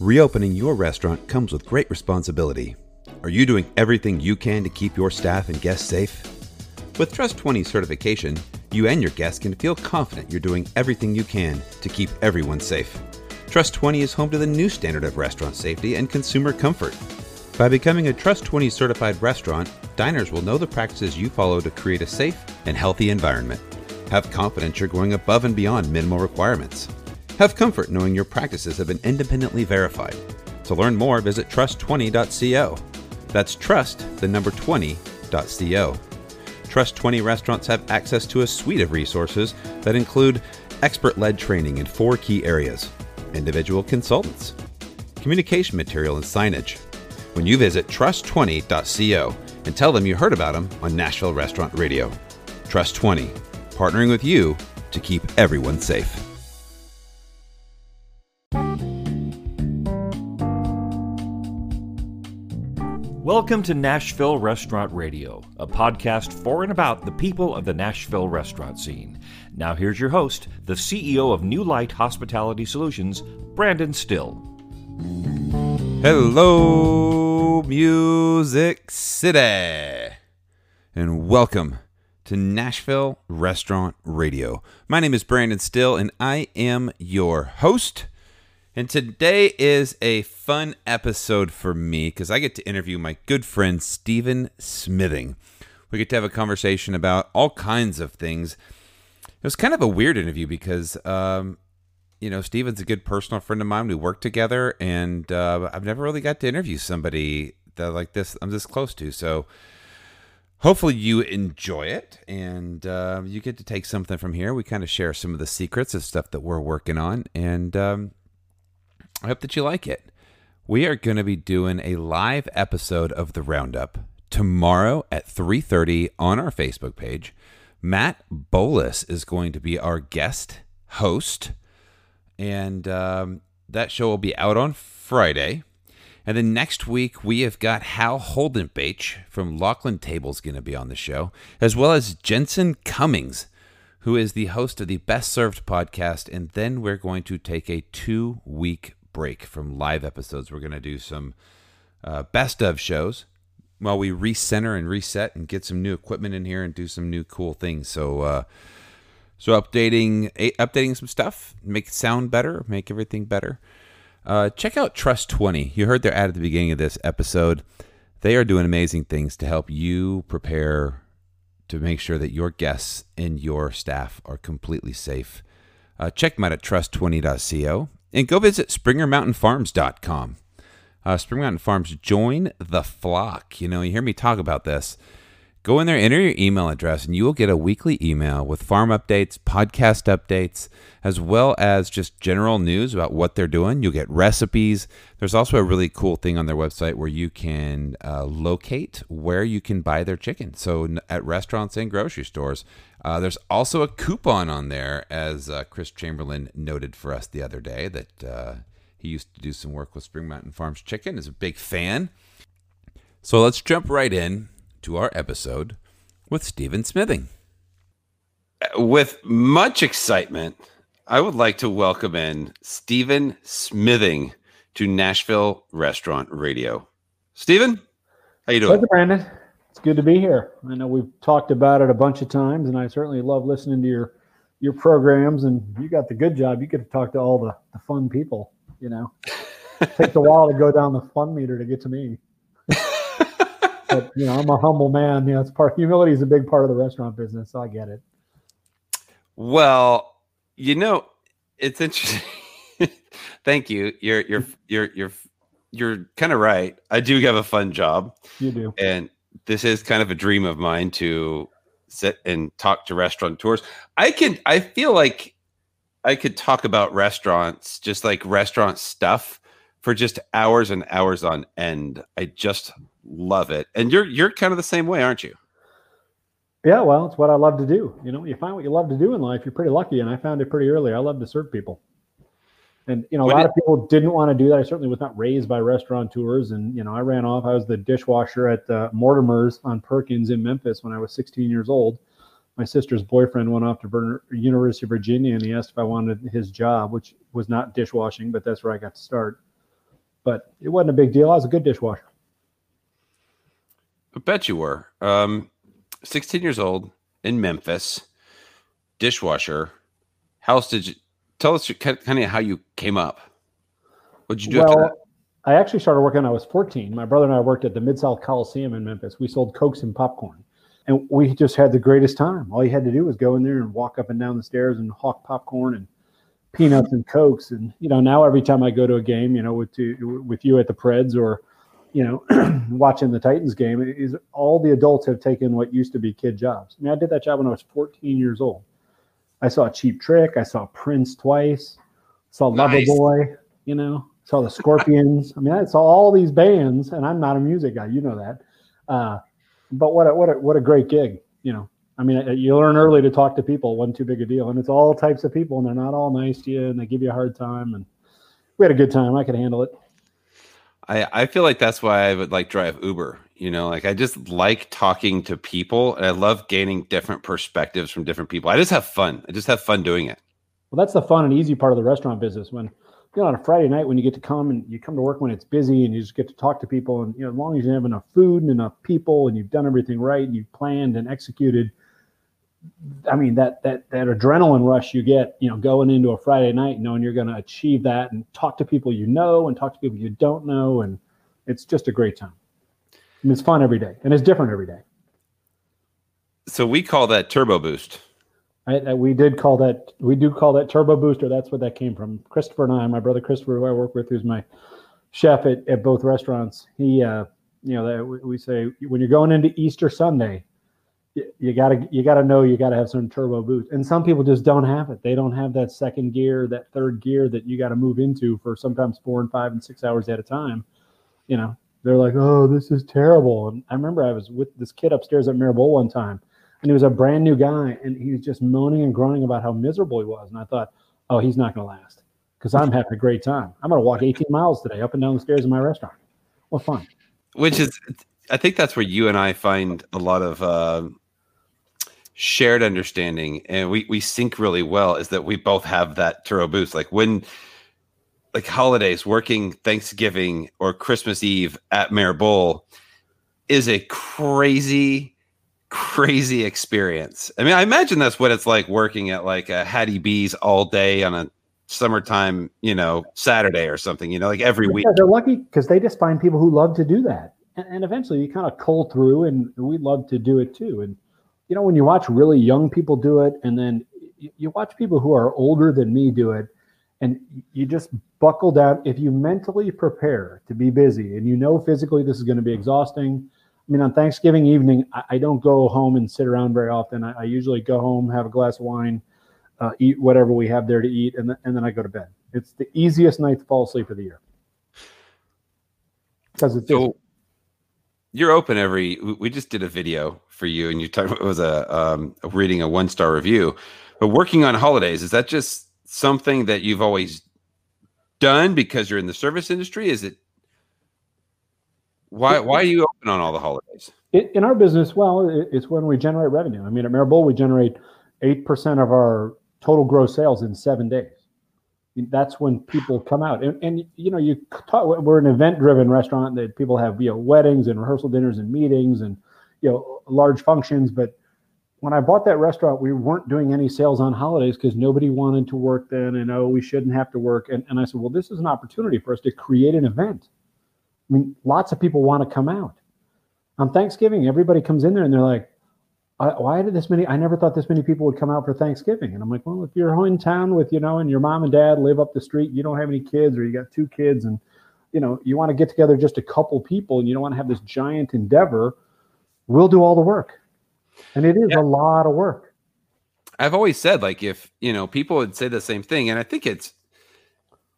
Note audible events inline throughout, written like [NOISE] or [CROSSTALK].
Reopening your restaurant comes with great responsibility. Are you doing everything you can to keep your staff and guests safe? With Trust 20 certification, you and your guests can feel confident you're doing everything you can to keep everyone safe. Trust 20 is home to the new standard of restaurant safety and consumer comfort. By becoming a Trust 20 certified restaurant, diners will know the practices you follow to create a safe and healthy environment. Have confidence you're going above and beyond minimal requirements. Have comfort knowing your practices have been independently verified. To learn more, visit trust20.co. That's trust, the number 20.co. Trust 20 restaurants have access to a suite of resources that include expert led training in four key areas individual consultants, communication material, and signage. When you visit trust20.co and tell them you heard about them on Nashville Restaurant Radio. Trust 20, partnering with you to keep everyone safe. Welcome to Nashville Restaurant Radio, a podcast for and about the people of the Nashville restaurant scene. Now, here's your host, the CEO of New Light Hospitality Solutions, Brandon Styll. Hello, Music City, and welcome to Nashville Restaurant Radio. My name is Brandon Styll, and I am your host. And today is a fun episode for me because I get to interview my good friend Stephen Smithing. We get to have a conversation about all kinds of things. It was kind of a weird interview because, um, you know, Stephen's a good personal friend of mine. We work together, and uh, I've never really got to interview somebody that like this. I'm this close to. So hopefully you enjoy it and uh, you get to take something from here. We kind of share some of the secrets of stuff that we're working on, and um, I hope that you like it. We are going to be doing a live episode of the Roundup tomorrow at 3:30 on our Facebook page. Matt Bolus is going to be our guest host, and um, that show will be out on Friday. And then next week we have got Hal Holden-Bache from Lockeland Tables going to be on the show, as well as Jensen Cummings, who is the host of the Best Served podcast. And then we're going to take a two week break from live episodes. We're going to do some uh, best of shows while we recenter and reset and get some new equipment in here and do some new cool things. So, uh, so updating updating some stuff, make it sound better, make everything better. Uh, check out Trust 20. You heard their ad at the beginning of this episode. They are doing amazing things to help you prepare to make sure that your guests and your staff are completely safe. Uh, check them out at trust20.co and go visit springermountainfarms.com. Uh, Springer Mountain Farms, join the flock. You know, you hear me talk about this. Go in there, enter your email address, and you will get a weekly email with farm updates, podcast updates, as well as just general news about what they're doing. You'll get recipes. There's also a really cool thing on their website where you can uh, locate where you can buy their chicken. So at restaurants and grocery stores. Uh, there's also a coupon on there, as uh, Chris Chamberlain noted for us the other day, that uh, he used to do some work with Spring Mountain Farms Chicken, is a big fan. So let's jump right in to our episode with Stephen Smithing. With much excitement, I would like to welcome in Stephen Smithing to Nashville Restaurant Radio. Stephen, how you doing? Pleasure, Brandon. It's good to be here. I know we've talked about it a bunch of times, and I certainly love listening to your your programs. And you got the good job. You get to talk to all the, the fun people. You know, it [LAUGHS] takes a while to go down the fun meter to get to me [LAUGHS] but you know, I'm a humble man. You know, it's part humility is a big part of the restaurant business, so I get it. Well, you know, it's interesting. [LAUGHS] Thank you. You're you're you're you're you're kind of right. I do have a fun job. You do. And this is kind of a dream of mine to sit and talk to restaurateurs. I can I feel like I could talk about restaurants, just like restaurant stuff for just hours and hours on end. I just love it. And you're you're kind of the same way, aren't you? Yeah, well, it's what I love to do. You know, you find what you love to do in life, you're pretty lucky. And I found it pretty early. I love to serve people. And you know, a what lot of people didn't want to do that. I certainly was not raised by restaurateurs. And you know, I ran off. I was the dishwasher at uh, Mortimer's on Perkins in Memphis when I was 16 years old. My sister's boyfriend went off to Ver- University of Virginia, and he asked if I wanted his job, which was not dishwashing, but that's where I got to start. but it wasn't a big deal. I was a good dishwasher. I bet you were. Um, 16 years old in Memphis, dishwasher. How else did you tell us kind of how you came up? What did you do well, I actually started working when I was 14. My brother and I worked at the Mid South Coliseum in Memphis. We sold Cokes and popcorn. And we just had the greatest time. All you had to do was go in there and walk up and down the stairs and hawk popcorn and peanuts and cokes. And you know, now every time I go to a game, you know, with to, with you at the Preds or you know, [CLEARS THROAT] watching the Titans game, is all the adults have taken what used to be kid jobs. I mean, I did that job when I was 14 years old. I saw Cheap Trick. I saw Prince twice. Saw nice. Loverboy. You know, saw the Scorpions. I mean, I saw all these bands, and I'm not a music guy. You know that. Uh, but what a, what a, what a great gig. You know, I mean, you learn early to talk to people. wasn't too big a deal, and it's all types of people, and they're not all nice to you, and they give you a hard time. And we had a good time. I could handle it. I I feel like that's why I would like drive Uber. You know, like I just like talking to people, and I love gaining different perspectives from different people. I just have fun. I just have fun doing it. Well, that's the fun and easy part of the restaurant business. When you know, on a Friday night when you get to come and you come to work when it's busy and you just get to talk to people and you know, as long as you have enough food and enough people and you've done everything right and you've planned and executed, I mean that that that adrenaline rush you get, you know, going into a Friday night knowing you're going to achieve that and talk to people you know and talk to people you don't know and it's just a great time. Mean, it's fun every day and it's different every day. So we call that turbo boost. I, I, we did call that we do call that turbo booster. That's what that came from. Christopher and I, my brother Christopher, who I work with, who's my chef at, at both restaurants. He, uh, you know, that we say when you're going into Easter Sunday, you, gotta you gotta know you gotta have some turbo boost. And some people just don't have it. They don't have that second gear, that third gear that you got to move into for sometimes four and five and six hours at a time. You know, they're like, oh, this is terrible. And I remember I was with this kid upstairs at Bowl one time and he was a brand new guy, and he was just moaning and groaning about how miserable he was. And I thought, oh, he's not going to last because I'm having a great time. I'm going to walk 18 miles today up and down the stairs in my restaurant. What fun! Which is, I think that's where you and I find a lot of uh, shared understanding, and we we sync really well. Is that we both have that turbo boost, like when. Like holidays, working Thanksgiving or Christmas Eve at Mère Bulles is a crazy crazy experience. I mean, I imagine that's what it's like working at like a Hattie B's all day on a summertime, you know, Saturday or something, you know, like every week. they're lucky because they just find people who love to do that. And, and eventually you kind of cull through and we love to do it too. And, you know, when you watch really young people do it and then you, you watch people who are older than me do it and you just buckle down. If you mentally prepare to be busy and you know physically this is going to be exhausting, I mean, on Thanksgiving evening, I, I don't go home and sit around very often. I, I, usually go home, have a glass of wine, uh, eat whatever we have there to eat, and, th- and then I go to bed. It's the easiest night to fall asleep of the year. Because it's so you're open every. We just did a video for you, and you talked. About it was a, um, reading a one star review, but working on holidays is that just something that you've always done because you're in the service industry? Is it why why are you open on all the holidays? In our business, well, it's when we generate revenue. I mean, at Mère Bulles, we generate eight percent of our total gross sales in seven days. That's when people come out, and, and you know, you talk, we're an event-driven restaurant that people have you know weddings and rehearsal dinners and meetings and you know large functions. But when I bought that restaurant, we weren't doing any sales on holidays because nobody wanted to work then, and oh, we shouldn't have to work. And, and I said, well, this is an opportunity for us to create an event I mean, lots of people want to come out. On Thanksgiving, everybody comes in there and they're like, why did this many? I never thought this many people would come out for Thanksgiving. And I'm like, well, if you're in town with, you know, and your mom and dad live up the street, you don't have any kids or you got two kids and, you know, you want to get together just a couple people and you don't want to have this giant endeavor, we'll do all the work. And it is yeah. a lot of work. I've always said, like, if, you know, people would say the same thing, and I think it's,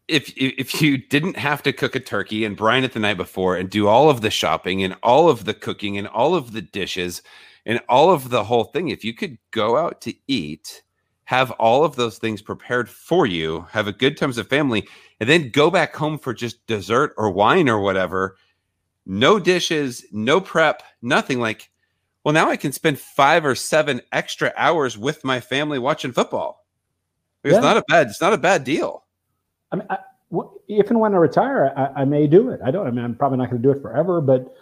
if if you didn't have to cook a turkey and brine it the night before and do all of the shopping and all of the cooking and all of the dishes and all of the whole thing, if you could go out to eat, have all of those things prepared for you, have a good time as a family, and then go back home for just dessert or wine or whatever, no dishes, no prep, nothing like well now I can spend 5 or 7 extra hours with my family watching football. It's yeah. not a bad it's not a bad deal. I mean, I, if and when I retire, I, I, may do it. I don't. I mean, I'm probably not going to do it forever, but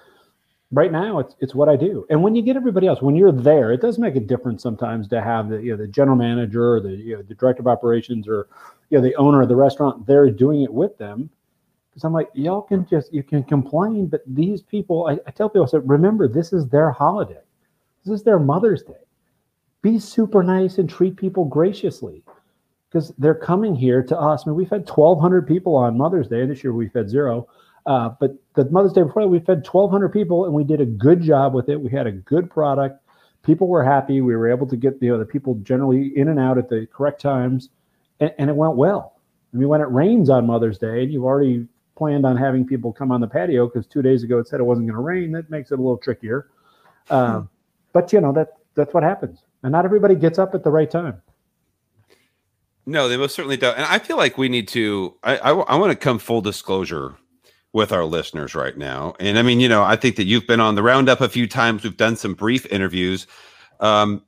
right now it's it's what I do. And when you get everybody else, when you're there, it does make a difference sometimes to have the you know the general manager or the you know the director of operations or you know the owner of the restaurant there doing it with them. Because I'm like, y'all can just you can complain, but these people, I, I tell people, I said, remember, this is their holiday. This is their Mother's Day. Be super nice and treat people graciously because they're coming here to us. I mean, we've had 1,200 people on Mother's Day. This year we've fed zero. Uh, but the Mother's Day before we fed 1,200 people and we did a good job with it. We had a good product. People were happy. We were able to get you know, the people generally in and out at the correct times, and, and it went well. I mean, when it rains on Mother's Day and you've already planned on having people come on the patio because two days ago it said it wasn't going to rain, that makes it a little trickier. Uh, but you know that that's what happens, and not everybody gets up at the right time. No, they most certainly don't. And I feel like we need to. I, I, I want to come full disclosure with our listeners right now. And I mean, you know, I think that you've been on the roundup a few times. We've done some brief interviews, um,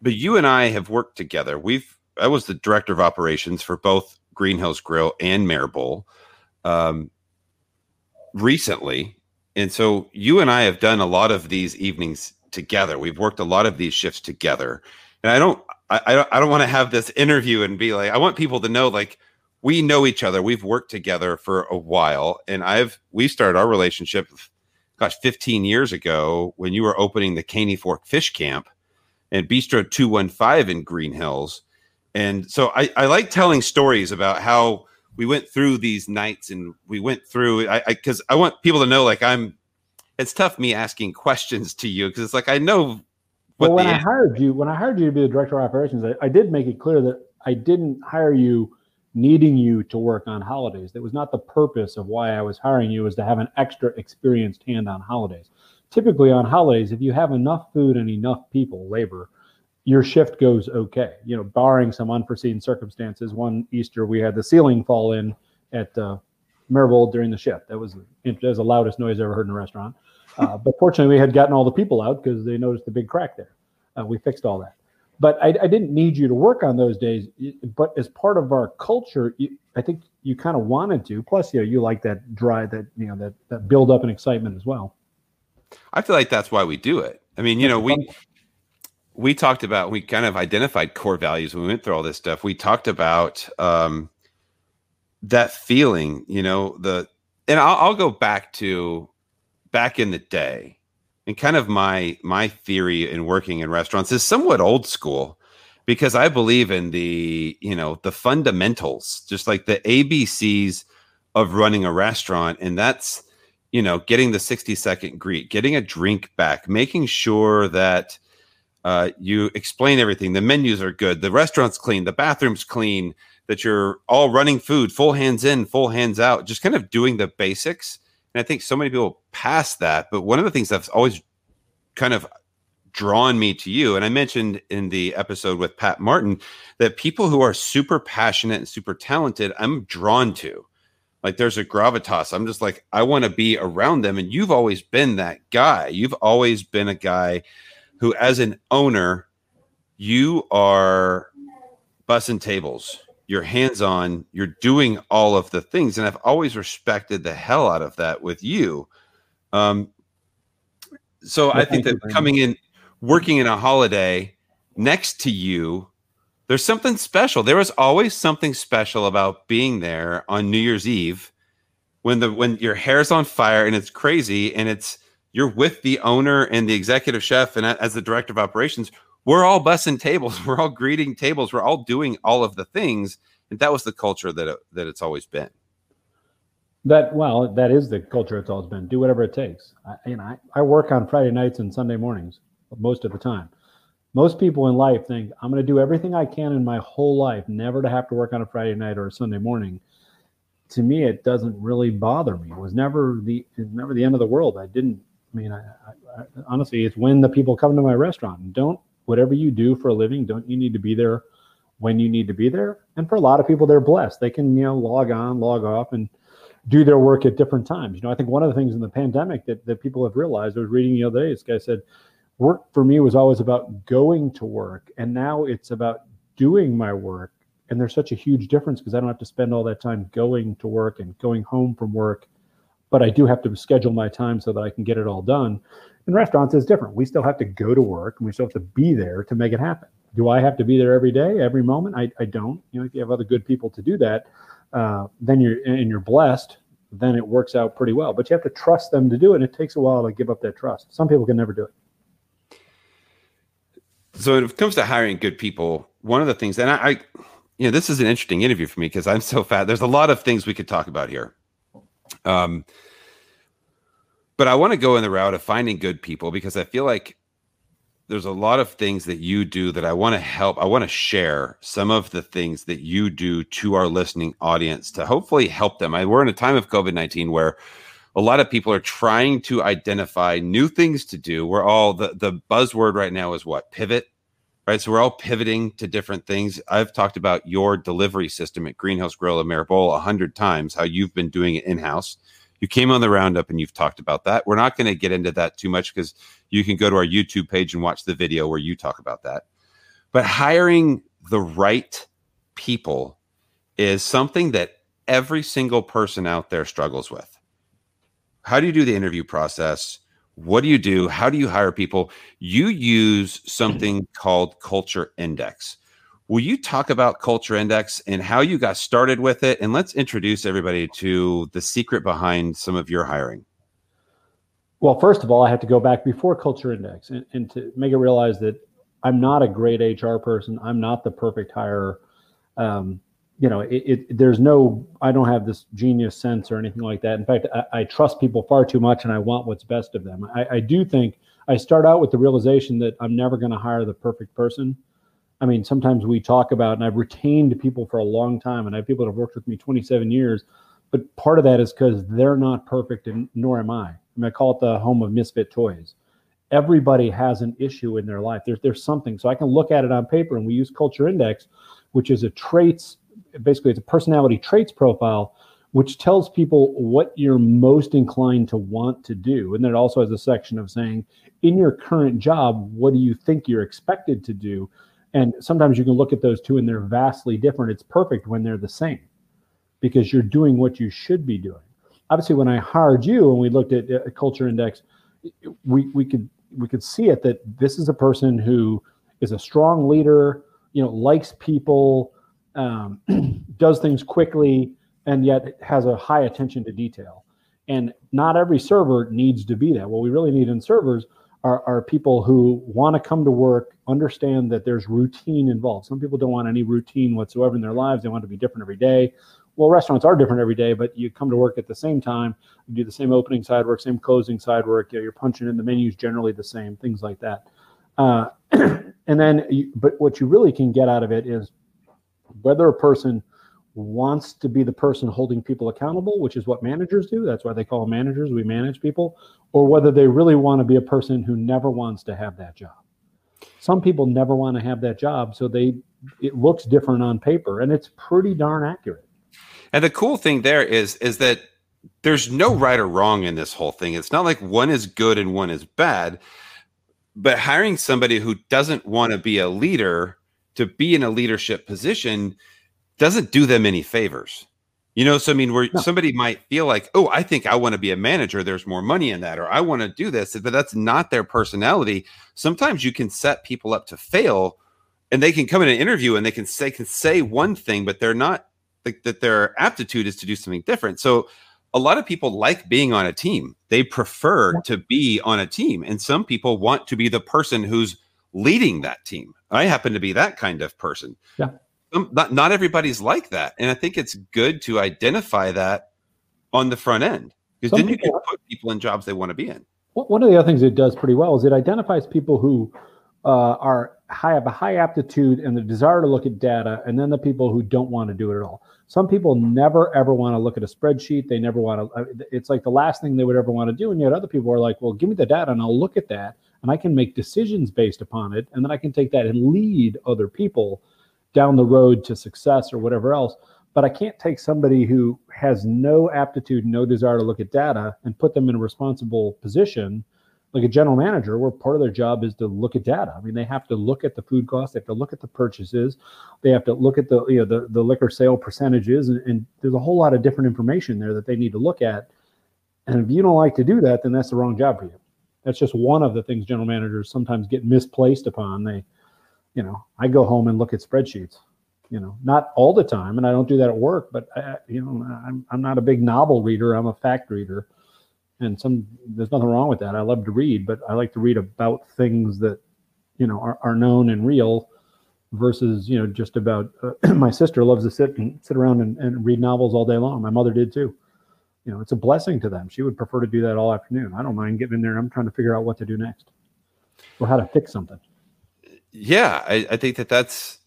but you and I have worked together. We've. I was the director of operations for both Green Hills Grill and Mère Bulles um, recently, and so you and I have done a lot of these evenings together. We've worked a lot of these shifts together, and I don't. I, don't, I don't want to have this interview and be like, I want people to know like we know each other. We've worked together for a while, and I've we started our relationship, gosh, 15 years ago when you were opening the Caney Fork Fish Camp and Bistro 215 in Green Hills. And so I, I like telling stories about how we went through these nights and we went through I because I, I, want people to know like I'm it's tough me asking questions to you because it's like I know well, when I hired you, when I hired you to be the director of operations, I, I, did make it clear that I didn't hire you needing you to work on holidays. That was not the purpose of why I was hiring you, was to have an extra experienced hand on holidays. Typically on holidays, if you have enough food and enough people, labor, your shift goes okay. You know, barring some unforeseen circumstances. One Easter, we had the ceiling fall in at uh, during the shift. That was, that was the loudest noise I ever heard in a restaurant. Uh, but fortunately, we had gotten all the people out because they noticed the big crack there. Uh, we fixed all that. But I, I, didn't need you to work on those days. But as part of our culture, you, I think you kind of wanted to. Plus, you know, you like that dry, that you know, that that build up and excitement as well. I feel like that's why we do it. I mean, you know, we we talked about we kind of identified core values when we went through all this stuff. We talked about um, that feeling, you know, the and I'll, I'll go back to back in the day and kind of my my theory in working in restaurants is somewhat old school because I believe in the you know the fundamentals, just like the ABCs of running a restaurant, and that's you know getting the sixty second greet, getting a drink back, making sure that uh, you explain everything. The menus are good, the restaurant's clean, the bathroom's clean, that you're all running food, full hands in, full hands out, just kind of doing the basics and I think so many people pass that. But one of the things that's always kind of drawn me to you, and I mentioned in the episode with Pat Martin that people who are super passionate and super talented, I'm drawn to. Like there's a gravitas. I'm just like, I want to be around them. And you've always been that guy. You've always been a guy who, as an owner, you are bussing tables you're hands on, you're doing all of the things. And I've always respected the hell out of that with you. Um, so well, I think that coming in, working in a holiday next to you, there's something special. There was always something special about being there on New Year's Eve when the when your hair's on fire and it's crazy and it's you're with the owner and the executive chef and as the director of operations we're all bussing tables, [LAUGHS] we're all greeting tables, we're all doing all of the things, and that was the culture that it, that it's always been. That well, that is the culture it's always been. Do whatever it takes. I, you know, I, I work on Friday nights and Sunday mornings most of the time. Most people in life think I'm going to do everything I can in my whole life never to have to work on a Friday night or a Sunday morning. To me, it doesn't really bother me. It was never the was never the end of the world. I didn't. I mean, I, I, honestly, it's when the people come to my restaurant. Don't whatever you do for a living, don't you need to be there when you need to be there? And for a lot of people, they're blessed. They can, you know, log on, log off, and do their work at different times. You know, I think one of the things in the pandemic that, that people have realized, I was reading the other day, this guy said, work for me was always about going to work. And now it's about doing my work and there's such a huge difference because I don't have to spend all that time going to work and going home from work, but I do have to schedule my time so that I can get it all done. In restaurants, it's different. We still have to go to work and we still have to be there to make it happen. Do I have to be there every day, every moment? I, I don't. You know, if you have other good people to do that, uh, then you're and you're blessed. Then it works out pretty well. But you have to trust them to do it. And it takes a while to give up that trust. Some people can never do it. So when it comes to hiring good people, one of the things, and I, I you know, this is an interesting interview for me because I'm so fat. There's a lot of things we could talk about here. Um, but I want to go in the route of finding good people because I feel like there's a lot of things that you do that I want to help. I want to share some of the things that you do to our listening audience to hopefully help them. I, we're in a time of COVID 19 where a lot of people are trying to identify new things to do. We're all the, the buzzword right now is what? Pivot right? So we're all pivoting to different things. I've talked about your delivery system at Green Hills Grill and Mère Bulles a hundred times, how you've been doing it in house. You came on the roundup and you've talked about that. We're not going to get into that too much because you can go to our YouTube page and watch the video where you talk about that. But hiring the right people is something that every single person out there struggles with. How do you do the interview process? what do you do? How do you hire people? You use something called Culture Index. Will you talk about Culture Index and how you got started with it? And let's introduce everybody to the secret behind some of your hiring. Well, first of all, I have to go back before Culture Index and, and to make it realize that I'm not a great HR person. I'm not the perfect hire. Um, you know, it, it, there's no, I don't have this genius sense or anything like that. In fact, I, I trust people far too much and I want what's best of them. I, I do think I start out with the realization that I'm never going to hire the perfect person. I mean, sometimes we talk about, and I've retained people for a long time, and I have people that have worked with me 27 years, but part of that is because they're not perfect, and nor am I. I mean, I call it the home of misfit toys. Everybody has an issue in their life. There's there's something. So I can look at it on paper, and we use Culture Index, which is a traits basically it's a personality traits profile which tells people what you're most inclined to want to do and then it also has a section of saying in your current job what do you think you're expected to do and sometimes you can look at those two and they're vastly different it's perfect when they're the same because you're doing what you should be doing obviously when i hired you and we looked at a culture index we, we could we could see it that this is a person who is a strong leader you know likes people um, [CLEARS THROAT] does things quickly, and yet has a high attention to detail. And not every server needs to be that. What we really need in servers are, are people who want to come to work, understand that there's routine involved. Some people don't want any routine whatsoever in their lives. They want to be different every day. Well, restaurants are different every day, but you come to work at the same time, you do the same opening side work, same closing side work. You know, you're punching in the menus generally the same, things like that. Uh, [CLEARS THROAT] and then, you, but what you really can get out of it is whether a person wants to be the person holding people accountable, which is what managers do. That's why they call managers. We manage people, or whether they really want to be a person who never wants to have that job. Some people never want to have that job, so they it looks different on paper, and it's pretty darn accurate. And the cool thing there is is that there's no right or wrong in this whole thing. It's not like one is good and one is bad. But hiring somebody who doesn't want to be a leader to be in a leadership position doesn't do them any favors. You know, so I mean, where no. somebody might feel like, oh, I think I want to be a manager. There's more money in that, or I want to do this, but that's not their personality. Sometimes you can set people up to fail, and they can come in an interview and they can say can say one thing, but they're not like that. Their aptitude is to do something different. So, a lot of people like being on a team. They prefer yeah. to be on a team, and some people want to be the person who's leading that team. I happen to be that kind of person. Yeah. Not, not everybody's like that. And I think it's good to identify that on the front end because then you can put people in jobs they want to be in. One of the other things it does pretty well is it identifies people who uh, are high, have a high aptitude and the desire to look at data, and then the people who don't want to do it at all. Some people never ever want to look at a spreadsheet. They never want to. Uh, it's like the last thing they would ever want to do, and yet other people are like, "Well, give me the data, and I'll look at that." and I can make decisions based upon it. And then I can take that and lead other people down the road to success or whatever else. But I can't take somebody who has no aptitude, no desire to look at data and put them in a responsible position. like a general manager, where part of their job is to look at data. I mean, they have to look at the food costs, they have to look at the purchases, they have to look at the you know the, the liquor sale percentages, and, and there's a whole lot of different information there that they need to look at. And if you don't like to do that, then that's the wrong job for you. That's just one of the things general managers sometimes get misplaced upon. They, you know, I go home and look at spreadsheets. You know, not all the time, and I don't do that at work. But I, you know, I'm I'm not a big novel reader. I'm a fact reader and some there's nothing wrong with that. I love to read, but I like to read about things that you know are, are known and real versus you know just about uh, [CLEARS THROAT] my sister loves to sit and sit around and, and read novels all day long. My mother did too. You know, it's a blessing to them. She would prefer to do that all afternoon. I don't mind getting in there and I'm trying to figure out what to do next or how to fix something. Yeah, I, I think that that's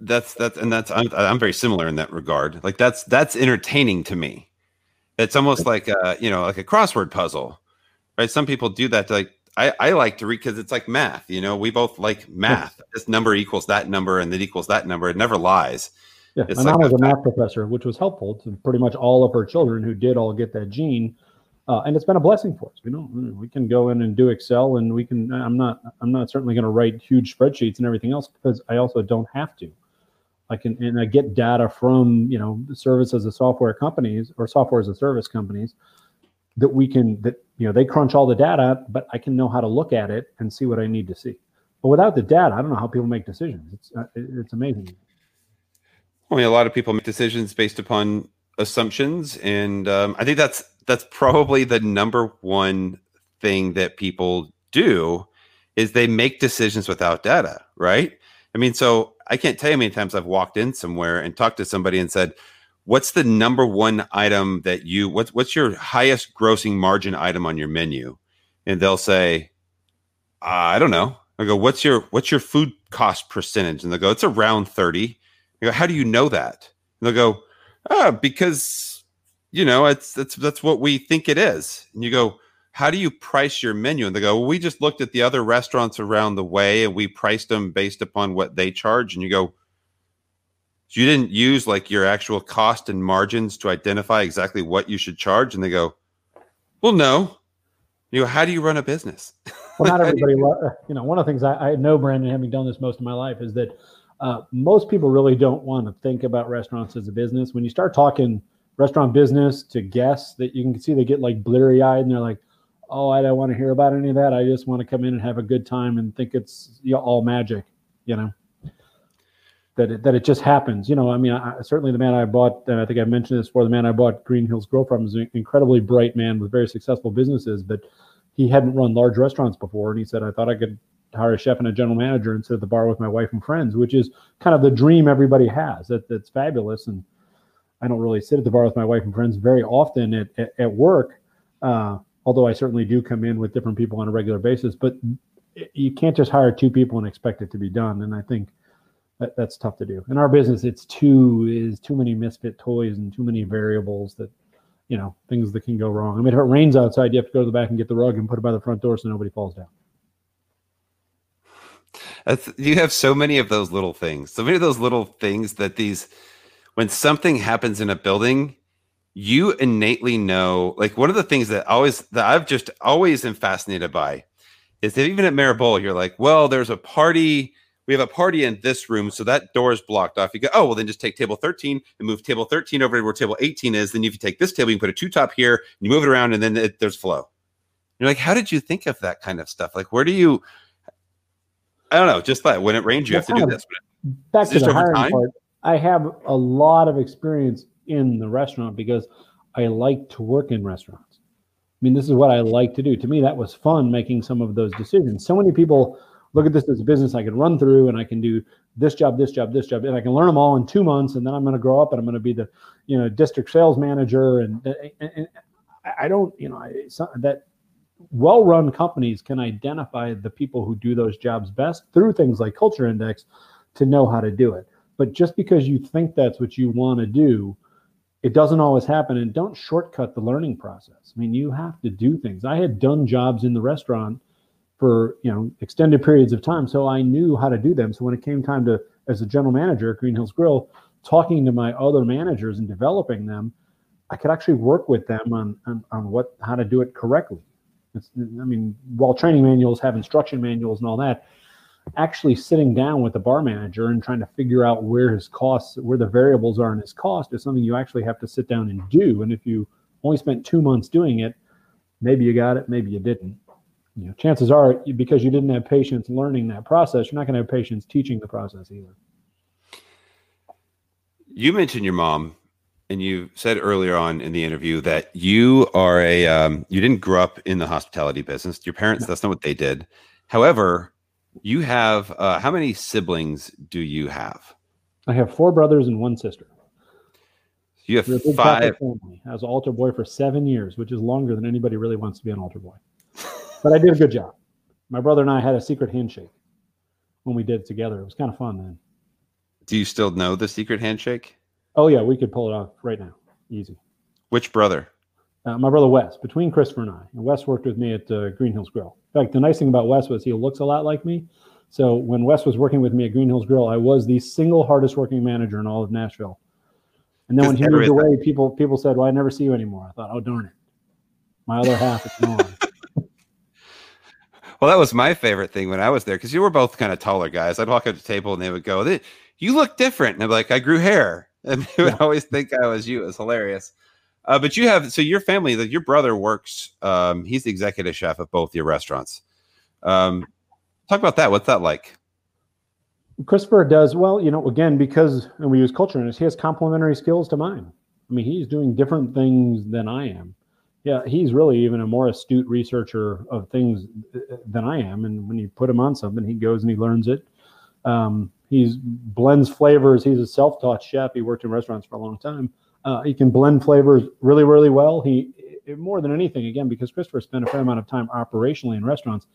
that's that's and that's I'm, I'm very similar in that regard. Like that's that's entertaining to me it's almost like a you know like a crossword puzzle, right? Some people do that. Like I, I like to read because it's like math. You know, we both like math. This number equals that number, and that equals that number. It never lies. Yeah, it's my like mom was a math professor, which was helpful to pretty much all of her children who did all get that gene. Uh, and it's been a blessing for us. We know we can go in and do Excel, and we can. I'm not. I'm not certainly going to write huge spreadsheets and everything else because I also don't have to. I can and I get data from you know service as a software companies or software as a service companies that we can that you know they crunch all the data, but I can know how to look at it and see what I need to see. But without the data, I don't know how people make decisions. It's uh, it's amazing. I mean, a lot of people make decisions based upon assumptions, and um, I think that's that's probably the number one thing that people do is they make decisions without data, right? I mean, so I can't tell you how many times I've walked in somewhere and talked to somebody and said, "What's the number one item that you what's what's your highest grossing margin item on your menu?" And they'll say, "I don't know." I go, "What's your what's your food cost percentage?" And they'll go, "It's around 30." I go, "How do you know that?" And they'll go, "Ah, because you know, it's that's that's what we think it is." And you go, how do you price your menu? And they go, well, we just looked at the other restaurants around the way and we priced them based upon what they charge. And you go, so you didn't use like your actual cost and margins to identify exactly what you should charge? And they go, well, no. You go, how do you run a business? [LAUGHS] Well, not everybody, you know, one of the things I, I, know, Brandon, having done this most of my life, is that uh, most people really don't want to think about restaurants as a business. When you start talking restaurant business to guests, that you can see they get like bleary eyed and they're like, oh, I don't want to hear about any of that. I just want to come in and have a good time and think it's you know, all magic, you know. That it, that it just happens, you know. I mean, I, certainly the man I bought, uh, I think I mentioned this before. The man I bought Green Hills Grill from is an incredibly bright man with very successful businesses, but he hadn't run large restaurants before, and he said, "I thought I could hire a chef and a general manager and sit at the bar with my wife and friends," which is kind of the dream everybody has. That that's fabulous, and I don't really sit at the bar with my wife and friends very often at at, at work. Uh, although I certainly do come in with different people on a regular basis. But you can't just hire two people and expect it to be done. And I think that, that's tough to do. In our business, it's too is too many misfit toys and too many variables that you know things that can go wrong. I mean, if it rains outside, you have to go to the back and get the rug and put it by the front door so nobody falls down. That's, you have so many of those little things, so many of those little things that these, when something happens in a building, you innately know like one of the things that always that I've just always been fascinated by is that even at Mère Bulles, you're like, well, there's a party. We have a party in this room, so that door is blocked off. You go, oh, well, then just take table 13 and move table 13 over to where table 18 is. Then if you take this table, you can put a two top here, and you move it around, and then it, there's flow. You're like, how did you think of that kind of stuff? Like, where do you? I don't know. Just that when it rains, you That's have to do this. Back to the hiring part. I have a lot of experience in the restaurant because I like to work in restaurants. I mean, this is what I like to do. To me, that was fun making some of those decisions. So many people look at this as a business I can run through and I can do this job, this job, this job, and I can learn them all in two months. And then I'm going to grow up and I'm going to be the, you know, district sales manager. And, and, and I don't, you know, I, that well-run companies can identify the people who do those jobs best through things like culture index to know how to do it. But just because you think that's what you want to do it doesn't always happen and don't shortcut the learning process. I mean you have to do things. I had done jobs in the restaurant for you know extended periods of time so i knew how to do them. So when it came time to as a general manager at green hills grill talking to my other managers and developing them i could actually work with them on on, on what how to do it correctly. It's, I mean, while training manuals have instruction manuals and all that, actually sitting down with the bar manager and trying to figure out where his costs, where the variables are in his cost is something you actually have to sit down and do. And if you only spent two months doing it, maybe you got it, maybe you didn't. You know, chances are because you didn't have patience learning that process, you're not going to have patience teaching the process either. You mentioned your mom, and you said earlier on in the interview that you are a um, you didn't grow up in the hospitality business. Your parents, no. that's not what they did. However, you have uh, how many siblings do you have? I have four brothers and one sister. You have five. Family. I was an altar boy for seven years, which is longer than anybody really wants to be an altar boy. [LAUGHS] but I did a good job. My brother and I had a secret handshake when we did it together. It was kind of fun then. Do you still know the secret handshake? Oh yeah, we could pull it off right now, easy. Which brother? Uh, my brother Wes, between Christopher and I. And Wes worked with me at uh, Green Hills Grill. In fact, the nice thing about Wes was he looks a lot like me. So when Wes was working with me at Green Hills Grill, I was the single hardest working manager in all of Nashville. And then when he moved away, people people said, "Well, I never see you anymore." I thought, "Oh darn it, my other half is gone." [LAUGHS] well, that was my favorite thing when I was there because you were both kind of taller guys. I'd walk up to the table and they would go, "You look different," and I'm like, "I grew hair," [LAUGHS] and they would yeah. always think I was you. It was hilarious. Uh, but you have so your family, that your brother works. Um, he's the executive chef of both your restaurants. Um, talk about that. What's that like? Christopher does well. You know, again because and we use culture this, he has complementary skills to mine. I mean, he's doing different things than I am. Yeah, he's really even a more astute researcher of things uh, than I am. And when you put him on something, he goes and he learns it. Um, he's blends flavors. He's a self-taught chef. He worked in restaurants for a long time. Uh, he can blend flavors really, really well. He more than anything, again, because Christopher spent a fair amount of time operationally in restaurants,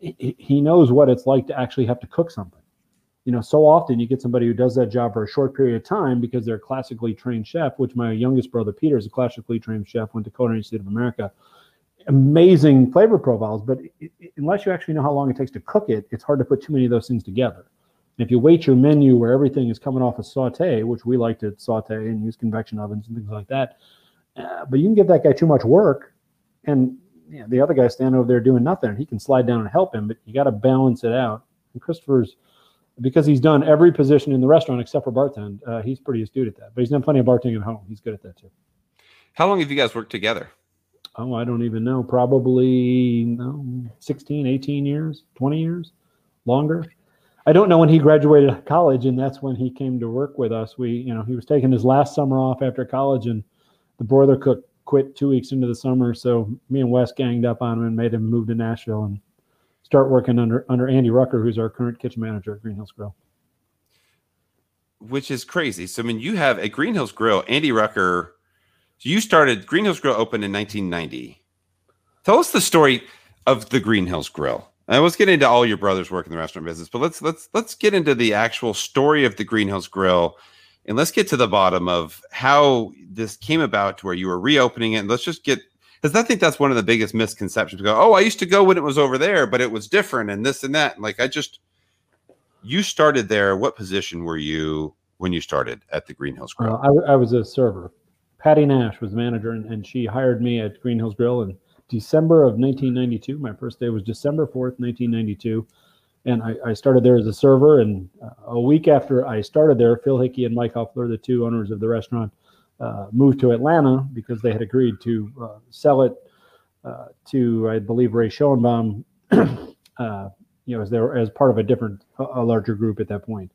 he, he knows what it's like to actually have to cook something. You know, so often you get somebody who does that job for a short period of time because they're a classically trained chef, which my youngest brother Peter is a classically trained chef, went to Culinary Institute of America. Amazing flavor profiles, but it, it, unless you actually know how long it takes to cook it, it's hard to put too many of those things together. If you wait your menu where everything is coming off a saute, which we like to saute and use convection ovens and things like that, uh, but you can give that guy too much work, and you know, the other guy standing over there doing nothing, and he can slide down and help him, but you got to balance it out. And Christopher's because he's done every position in the restaurant except for bartend. Uh, he's pretty astute at that, but he's done plenty of bartending at home. He's good at that too. How long have you guys worked together? Oh, I don't even know. Probably no, 16, 18 years, 20 years, longer. I don't know when he graduated college, and that's when he came to work with us. We, you know, he was taking his last summer off after college, and the broiler cook quit two weeks into the summer. So me and Wes ganged up on him and made him move to Nashville and start working under under Andy Rucker, who's our current kitchen manager at Green Hills Grill. Which is crazy. So I mean, you have a Green Hills Grill, Andy Rucker. So you started Green Hills Grill opened in 1990. Tell us the story of the Green Hills Grill. I was getting into all your brothers work in the restaurant business, but let's let's let's get into the actual story of the Green Hills Grill, and let's get to the bottom of how this came about to where you were reopening it. And let's just get because I think that's one of the biggest misconceptions. Go, oh, I used to go when it was over there, but it was different, and this and that. Like I just, you started there. What position were you when you started at the Green Hills Grill? Uh, I, I, was a server. Patty Nash was the manager, and, and she hired me at Green Hills Grill and December of 1992. My first day was December 4th, 1992. And I, I started there as a server. And uh, a week after I started there, Phil Hickey and Mike Huffler, the two owners of the restaurant, uh, moved to Atlanta because they had agreed to uh, sell it uh, to, I believe, Ray Schoenbaum, [CLEARS THROAT] uh, you know, as, they were, as part of a different, a larger group at that point.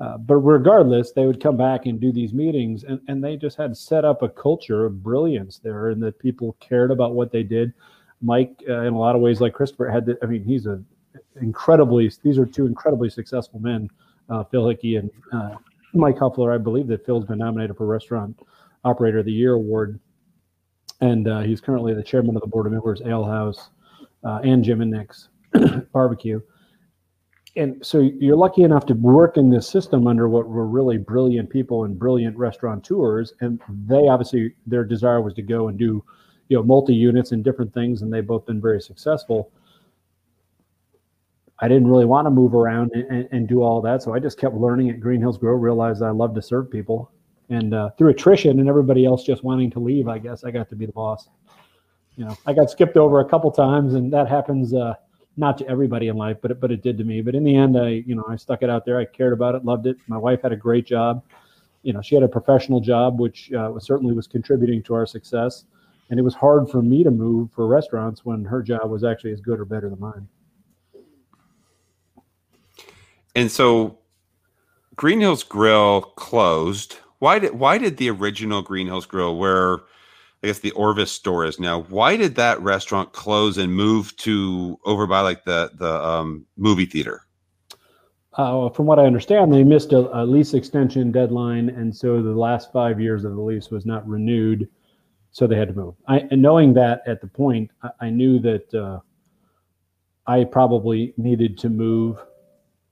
Uh, but regardless, they would come back and do these meetings, and, and they just had set up a culture of brilliance there, and that people cared about what they did. Mike, uh, in a lot of ways, like Christopher, had. The, I mean, he's a incredibly. These are two incredibly successful men, uh, Phil Hickey and uh, Mike Huffler. I believe that Phil's been nominated for Restaurant Operator of the Year award, and uh, he's currently the chairman of the board of Miller's Ale House and Jim and Nick's [CLEARS THROAT] Barbecue and so you're lucky enough to work in this system under what were really brilliant people and brilliant restaurateurs and they obviously their desire was to go and do you know multi units and different things and they've both been very successful. I didn't really want to move around and, and do all that so i just kept learning at green hills grill realized i love to serve people. And uh, through attrition and everybody else just wanting to leave i guess i got to be the boss you know, I got skipped over a couple times, and that happens uh, not to everybody in life, but it, but it did to me. But in the end, I you know I stuck it out there. I cared about it, loved it. My wife had a great job. You know, she had a professional job, which uh, certainly was contributing to our success. And it was hard for me to move for restaurants when her job was actually as good or better than mine. And so Green Hills Grill closed. Why did why did the original Green Hills Grill, where I guess the Orvis store is now, why did that restaurant close and move to over by like the the um, movie theater? Uh, from what I understand, they missed a, a, lease extension deadline, and so the last five years of the lease was not renewed, so they had to move. I, and knowing that at the point, I, I knew that uh, I probably needed to move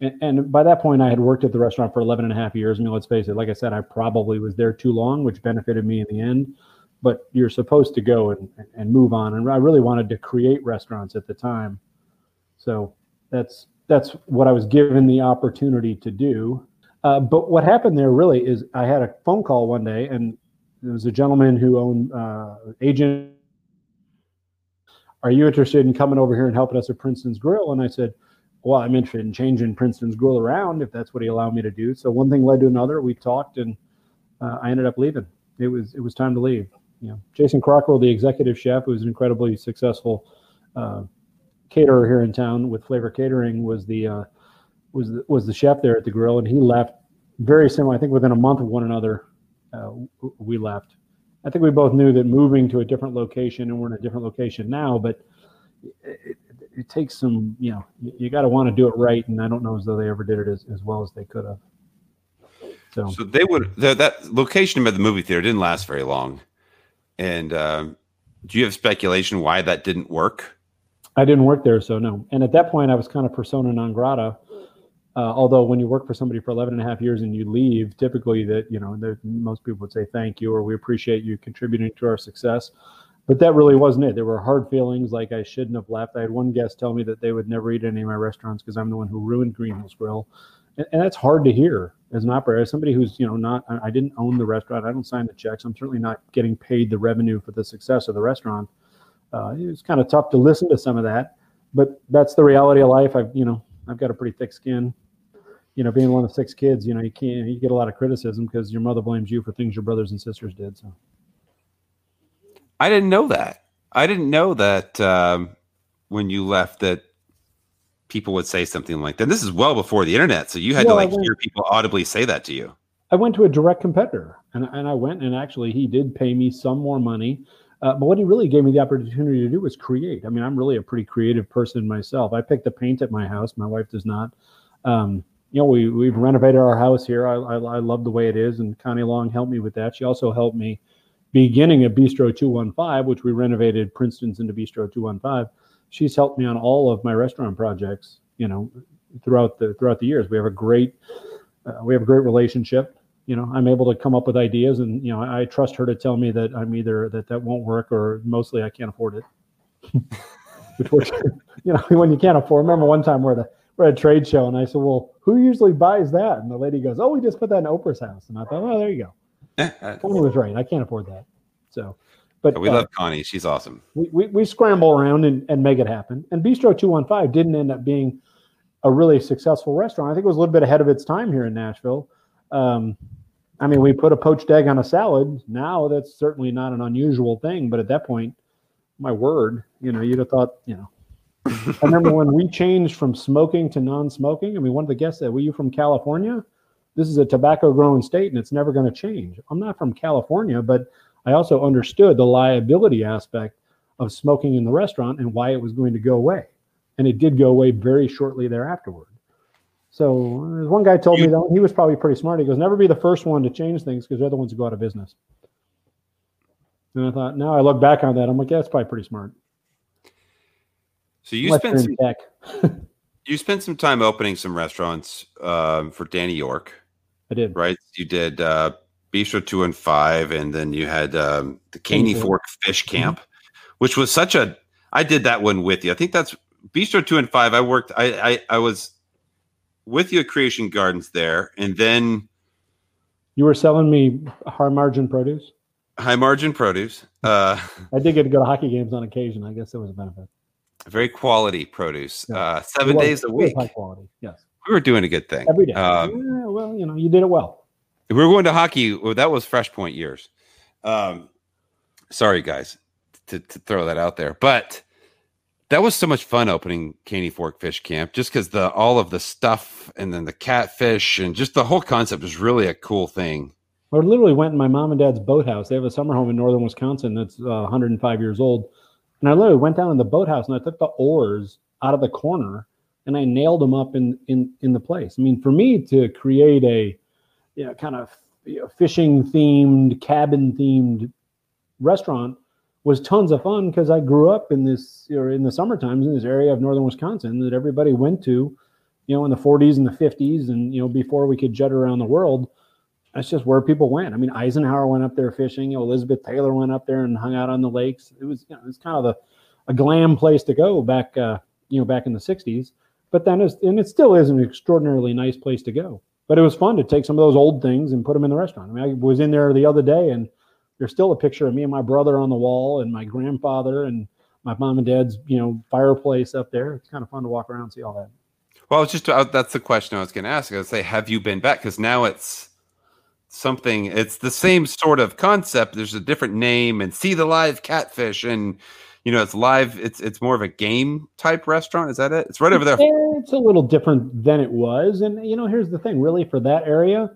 and, and, by that point, I had worked at the restaurant for 11 and a half years. I mean, let's face it, like I said, I probably was there too long, which benefited me in the end. But you're supposed to go and, and move on. And I really wanted to create restaurants at the time. So that's that's what I was given the opportunity to do. Uh, but what happened there really is I had a phone call one day, and there was a gentleman who owned uh, agent. Are you interested in coming over here and helping us at Princeton's Grill? And I said, well, I'm interested in changing Princeton's grill around if that's what he allowed me to do. So one thing led to another. We talked, and uh, I ended up leaving. It was it was time to leave. You know, Jason Crockrell, the executive chef, who was an incredibly successful uh, caterer here in town with Flavor Catering, was the uh, was the, was the chef there at the grill, and he left very similar. I think within a month of one another, uh, we left. I think we both knew that moving to a different location, and we're in a different location now, but it, it takes some, you know, you, got to want to do it right. And I don't know as though they ever did it as, as well as they could have. So, so they would, the, that location of the movie theater didn't last very long. And um, do you have speculation why that didn't work? I didn't work there, so no. And at that point, I was kind of persona non grata. Uh, although when you work for somebody for 11 and a half years and you leave, typically that, you know, most people would say thank you or we appreciate you contributing to our success but that really wasn't it. There were hard feelings like I shouldn't have left. I had one guest tell me that they would never eat any of my restaurants because I'm the one who ruined Green Hills Grill. And, and, that's hard to hear as an operator, as somebody who's, you know, not, I didn't own the restaurant. I don't sign the checks. I'm certainly not getting paid the revenue for the success of the restaurant. Uh, it was kind of tough to listen to some of that, but that's the reality of life. I've, you know, I've got a pretty thick skin. You know, being one of six kids, you know, you can't, you get a lot of criticism because your mother blames you for things your brothers and sisters did. So. I didn't know that. I didn't know that um, when you left that people would say something like that. This is well before the internet, so you had well, to like went, hear people audibly say that to you. I went to a direct competitor, and and I went and actually he did pay me some more money. Uh, but what he really gave me the opportunity to do was create. I mean, I'm really a pretty creative person myself. I picked the paint at my house. My wife does not. Um, you know, we we've renovated our house here. I, I, I love the way it is, and Connie Long helped me with that. She also helped me beginning of Bistro 215, which we renovated Princeton's into Bistro 215, she's helped me on all of my restaurant projects, you know, throughout the throughout the years. We have a great uh, we have a great relationship. You know, I'm able to come up with ideas, and you know, I, I trust her to tell me that I'm either that that won't work or mostly I can't afford it. [LAUGHS] Which works, you know, [LAUGHS] when you can't afford. Remember one time we're the we're at a trade show, and I said, "Well, who usually buys that?" And the lady goes, "Oh, we just put that in Oprah's house." And I thought, "Oh, there you go." [LAUGHS] Tony was right. I can't afford that. So, but we uh, love Connie. She's awesome. We, we, we scramble around and, and make it happen. And Bistro 215 didn't end up being a really successful restaurant. I think it was a little bit ahead of its time here in Nashville. Um, I mean, we put a poached egg on a salad. Now that's certainly not an unusual thing. But at that point, my word, you know, you'd have thought, you know, I remember when we changed from smoking to non-smoking. I mean, one of the guests said, "Were you from California?" this is a tobacco growing state and it's never going to change. I'm not from California, but I also understood the liability aspect of smoking in the restaurant and why it was going to go away. And it did go away very shortly thereafterward. So one guy told you, me that he was probably pretty smart. He goes, never be the first one to change things because they're the ones who go out of business. And I thought, now I look back on that, I'm like, yeah, that's probably pretty smart. So you spent some, [LAUGHS] you spent some time opening some restaurants um, for Danny York. I did. Right. You did uh, Bistro two and five, and then you had um, the Caney Fork Fish mm-hmm. Camp, mm-hmm. which was such a. I did that one with you. I think that's Bistro two and five. I worked. I I, I was with you at Creation Gardens there, and then you were selling me high margin produce. high margin produce. Uh, [LAUGHS] I did get to go to hockey games on occasion. I guess it was a benefit. Very quality produce. Yeah. Uh, seven was- days a week. high quality. Yes, We were doing a good thing. every day. Um, yeah, well, you know, you did it well. We were going to hockey. Well, that was Fresh Point years. Um, sorry, guys, to, to throw that out there, but that was so much fun opening Caney Fork Fish Camp, just because the all of the stuff and then the catfish and just the whole concept was really a cool thing. I literally went in my mom and dad's boathouse. They have a summer home in northern Wisconsin that's uh, 105 years old. And I literally went down in the boathouse and I took the oars out of the corner and I nailed them up in in in the place. I mean, for me to create a you know kind of you know, fishing themed, cabin themed restaurant was tons of fun because I grew up in this or in the summer times in this area of northern Wisconsin that everybody went to, you know, in the 40s and the 50s and you know before we could jet around the world that's just where people went. I mean, Eisenhower went up there fishing. Elizabeth Taylor went up there and hung out on the lakes. It was, you know, it was kind of a, a glam place to go back, uh, you know, back in the '60s. But then, it's, and it still is an extraordinarily nice place to go. But it was fun to take some of those old things and put them in the restaurant. I mean, I was in there the other day, and there's still a picture of me and my brother on the wall, and my grandfather and my mom and dad's, you know, fireplace up there. It's kind of fun to walk around and see all that. Well, it's just that's the question I was going to ask. I would say, have you been back? Because now it's something. It's the same sort of concept. There's a different name, and see the live catfish, and you know, it's live. It's it's more of a game type restaurant. Is that it? It's right over there. It's a little different than it was. And you know, here's the thing, really, for that area,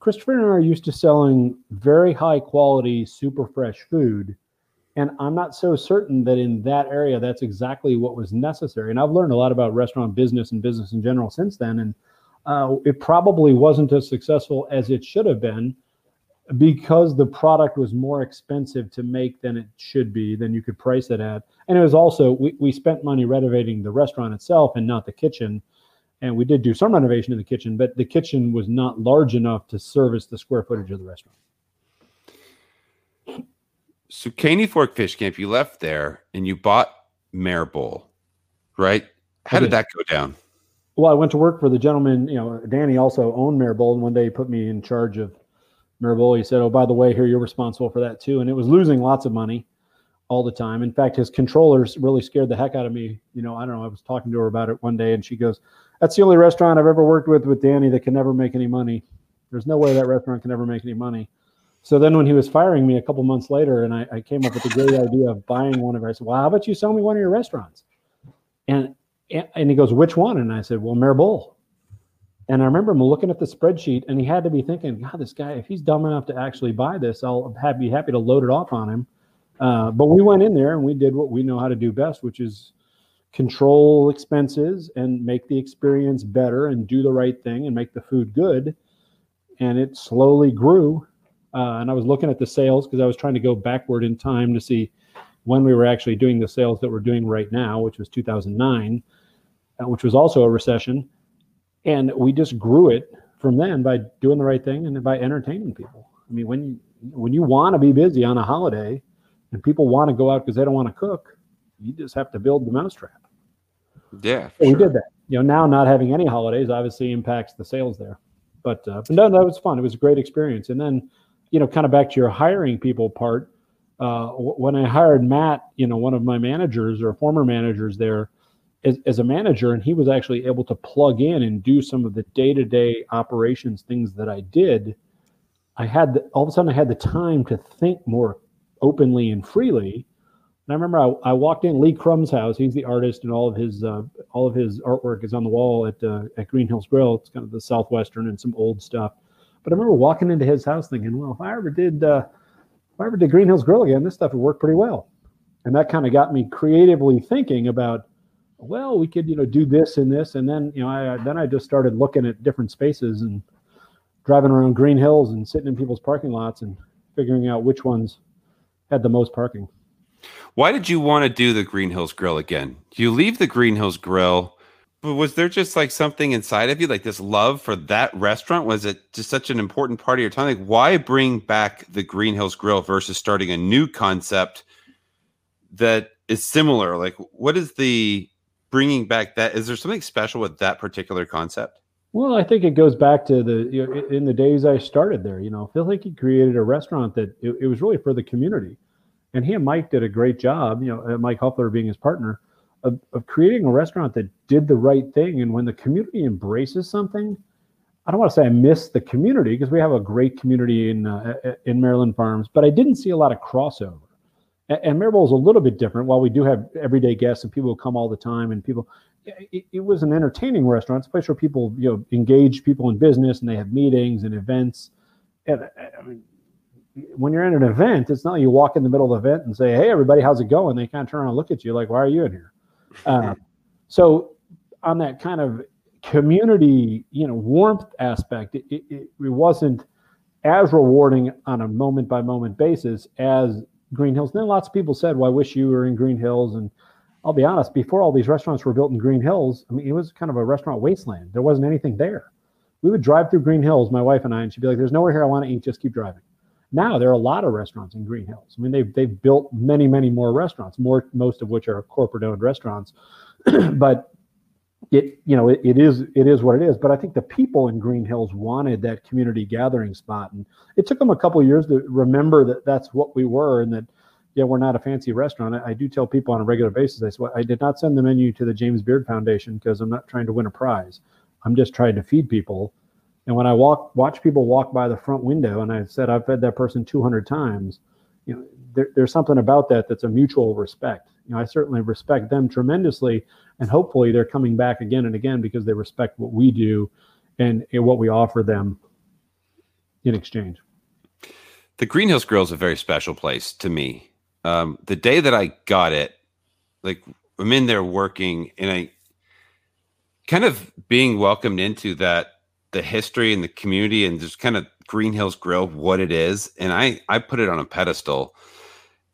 Christopher and I are used to selling very high quality, super fresh food. And I'm not so certain that in that area that's exactly what was necessary. And I've learned a lot about restaurant business and business in general since then. And uh, it probably wasn't as successful as it should have been because the product was more expensive to make than it should be, than you could price it at. And it was also, we, we spent money renovating the restaurant itself and not the kitchen. And we did do some renovation in the kitchen, but the kitchen was not large enough to service the square footage of the restaurant. So Caney Fork Fish Camp, you left there and you bought Mère Bulles, right? How did did. that go down? Well, I went to work for the gentleman, you know, Danny also owned Mère Bulles, and one day he put me in charge of Mère Bulles. He said, Oh, by the way, here you're responsible for that too. And it was losing lots of money all the time. In fact, his controllers really scared the heck out of me. You know, I don't know, I was talking to her about it one day and she goes, That's the only restaurant I've ever worked with with Danny that can never make any money. There's no way that restaurant can ever make any money. So then when he was firing me a couple months later and I, I came up with the great idea of buying one of her, I said, Well, how about you sell me one of your restaurants? And and he goes, which one? And I said, well, Mère Bulles. And I remember him looking at the spreadsheet, and he had to be thinking, God, this guy, if he's dumb enough to actually buy this, I'll be happy to load it off on him. Uh, but we went in there and we did what we know how to do best, which is control expenses and make the experience better and do the right thing and make the food good. And it slowly grew. Uh, and I was looking at the sales because I was trying to go backward in time to see when we were actually doing the sales that we're doing right now, which was 2009, uh, which was also a recession. And we just grew it from then by doing the right thing and by entertaining people. I mean, when you, when you want to be busy on a holiday and people want to go out because they don't want to cook, you just have to build the mousetrap. Yeah, So sure. we did that. You know, now not having any holidays obviously impacts the sales there. But, uh, but no, that was fun. It was a great experience. And then, you know, kind of back to your hiring people part. Uh, when I hired Matt, you know, one of my managers or former managers there, as, as a manager, and he was actually able to plug in and do some of the day-to-day operations things that I did. I had the, all of a sudden I had the time to think more openly and freely. And I remember I, I walked in Lee Crumb's house. He's the artist, and all of his uh, all of his artwork is on the wall at uh, at Green Hills Grill. It's kind of the southwestern and some old stuff. But I remember walking into his house thinking, well, if I ever did uh, if I ever did Green Hills Grill again, this stuff would work pretty well. And that kind of got me creatively thinking about, well, we could you know do this and this, and then you know I then I just started looking at different spaces and driving around Green Hills and sitting in people's parking lots and figuring out which ones had the most parking. Why did you want to do the Green Hills Grill again? You leave the Green Hills Grill, but was there just like something inside of you, like this love for that restaurant? Was it just such an important part of your time? Like, why bring back the Green Hills Grill versus starting a new concept that is similar? Like, what is the bringing back that? Is there something special with that particular concept? Well, I think it goes back to the you know, in the days I started there. You know, Phil Hickey created a restaurant that it, it, was really for the community, and he and Mike did a great job. You know, uh, Mike Huffler being his partner of, of creating a restaurant that did the right thing. And when the community embraces something, I don't want to say I miss the community because we have a great community in uh, in Maryland Farms, but I didn't see a lot of crossover. And, and Mère Bulles is a little bit different. While we do have everyday guests and people who come all the time, and people, it, it, was an entertaining restaurant. It's a place where people, you know, engage people in business and they have meetings and events. And I mean, when you're at an event, it's not like you walk in the middle of the event and say, "Hey, everybody, how's it going?" They kind of turn around and look at you like, "Why are you in here?" Uh, [LAUGHS] so, on that kind of community, you know, warmth aspect, it, it, it wasn't as rewarding on a moment by moment basis as Green Hills. And then lots of people said, "Well, I wish you were in Green Hills." And I'll be honest, before all these restaurants were built in Green Hills, I mean, it was kind of a restaurant wasteland. There wasn't anything there. We would drive through Green Hills, my wife and I, and she'd be like, "There's nowhere here I want to eat. Just keep driving." Now there are a lot of restaurants in Green Hills. I mean, they've they've built many, many more restaurants, more most of which are corporate-owned restaurants. [CLEARS THROAT] but it you know it, it is it is what it is but i think the people in green hills wanted that community gathering spot and it took them a couple years to remember that that's what we were and that yeah, we're not a fancy restaurant. I, I, do tell people on a regular basis, I said, I did not send the menu to the James Beard Foundation because I'm not trying to win a prize. I'm just trying to feed people. And when I walk, watch people walk by the front window, and I said, I've fed that person 200 times, you know, there, there's something about that that's a mutual respect. You know, I certainly respect them tremendously, and hopefully they're coming back again and again because they respect what we do and, and what we offer them in exchange. The Green Hills Grill is a very special place to me um, the day that I got it, like I'm in there working and I kind of being welcomed into that the history and the community and just kind of Green Hills Grill, what it is. And I, I put it on a pedestal.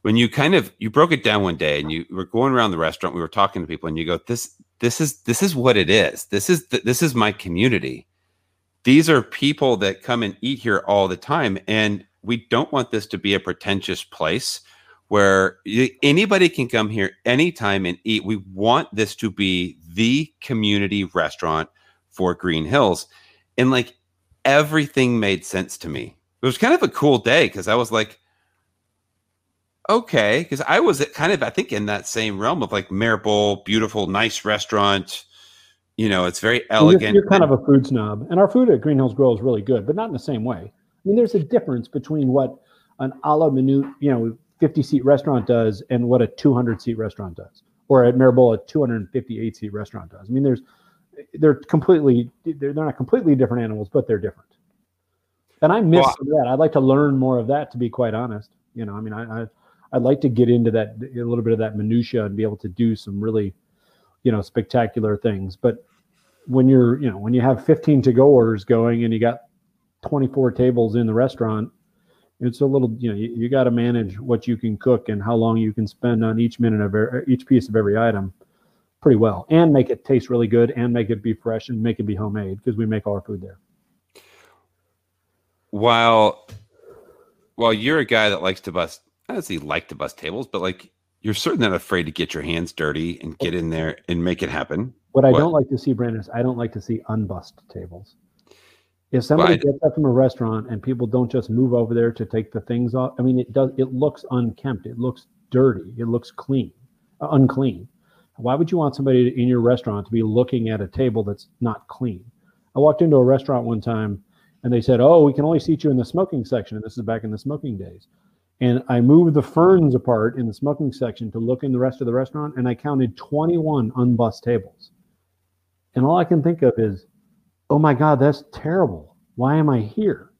When you kind of you broke it down one day and you were going around the restaurant, we were talking to people and you go, This this is this is what it is. This is this is my community. These are people that come and eat here all the time. And we don't want this to be a pretentious place where anybody can come here anytime and eat. We want this to be the community restaurant for Green Hills. And like everything made sense to me. It was kind of a cool day because I was like, okay, because I was kind of, I think, in that same realm of like Mère Bulles, beautiful, nice restaurant. You know, it's very elegant. You're, you're kind of a food snob, and our food at Green Hills Grill is really good, but not in the same way. I mean, there's a difference between what an a la minute, you know, 50 seat restaurant does and what a 200 seat restaurant does, or at Mère Bulles, a 258 seat restaurant does. I mean, there's they're completely they're, they're not completely different animals, but they're different. And I miss well, that. I'd like to learn more of that, to be quite honest. You know, I mean, I, I I'd like to get into that a little bit of that minutia and be able to do some really, you know, spectacular things. But when you're, you know, when you have 15 to go orders going and you got 24 tables in the restaurant, it's a little you know you, you got to manage what you can cook and how long you can spend on each minute of every, each piece of every item pretty well and make it taste really good and make it be fresh and make it be homemade because we make all our food there while while you're a guy that likes to bust i don't say like to bust tables but like you're certainly not afraid to get your hands dirty and get in there and make it happen what i what? don't like to see brandon is i don't like to see unbust tables if somebody gets up from a restaurant and people don't just move over there to take the things off, I mean, it does. It looks unkempt. It looks dirty. It looks clean, uh, unclean. Why would you want somebody in your restaurant to be looking at a table that's not clean? I walked into a restaurant one time and they said, "Oh, we can only seat you in the smoking section." And this is back in the smoking days. And I moved the ferns apart in the smoking section to look in the rest of the restaurant, and I counted 21 unbussed tables. And all I can think of is, oh my God, that's terrible. Why am I here?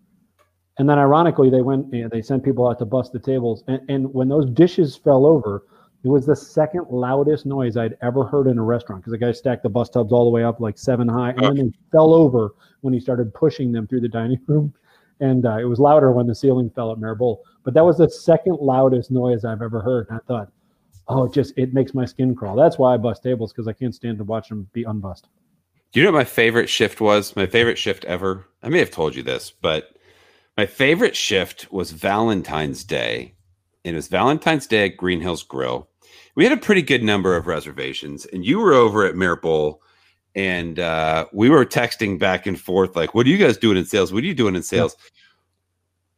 And then ironically, they went, you know, they sent people out to bust the tables. And, and when those dishes fell over, it was the second loudest noise I'd ever heard in a restaurant because the guy stacked the bus tubs all the way up like seven high, and then they fell over when he started pushing them through the dining room. And uh, it was louder when the ceiling fell at Mère Bulles. But that was the second loudest noise I've ever heard. And I thought, oh, it just it makes my skin crawl. That's why I bust tables because I can't stand to watch them be unbust. Do you know what my favorite shift was? My favorite shift ever? I may have told you this, but my favorite shift was Valentine's Day. And it was Valentine's Day at Green Hills Grill. We had a pretty good number of reservations, and you were over at Mère Bulles, and uh, we were texting back and forth like, "What are you guys doing in sales? What are you doing in sales?" Yeah.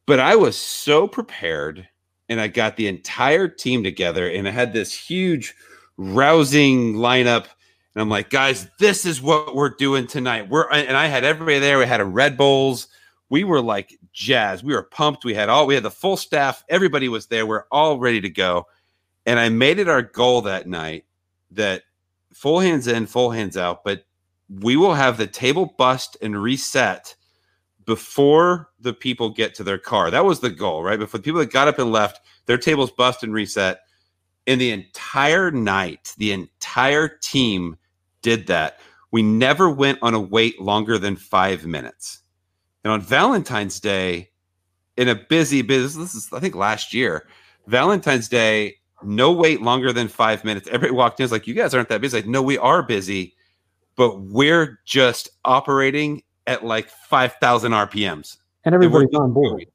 But I was so prepared, and I got the entire team together, and I had this huge, rousing lineup. And I'm like, guys, this is what we're doing tonight. We're and I had everybody there. We had a Red Bulls. We were like jazz. We were pumped. We had all we had the full staff. Everybody was there. We're all ready to go. And I made it our goal that night that full hands in, full hands out, but we will have the table bust and reset before the people get to their car. That was the goal, right? Before the people that got up and left, their tables bust and reset. In the entire night, the entire team did that. We never went on a wait longer than five minutes. And on Valentine's Day, in a busy business, this is I think last year, Valentine's Day, no wait longer than five minutes. Everybody walked in, was like, "You guys aren't that busy." Like, no, we are busy, but we're just operating at like five thousand RPMs, and everybody's and on board.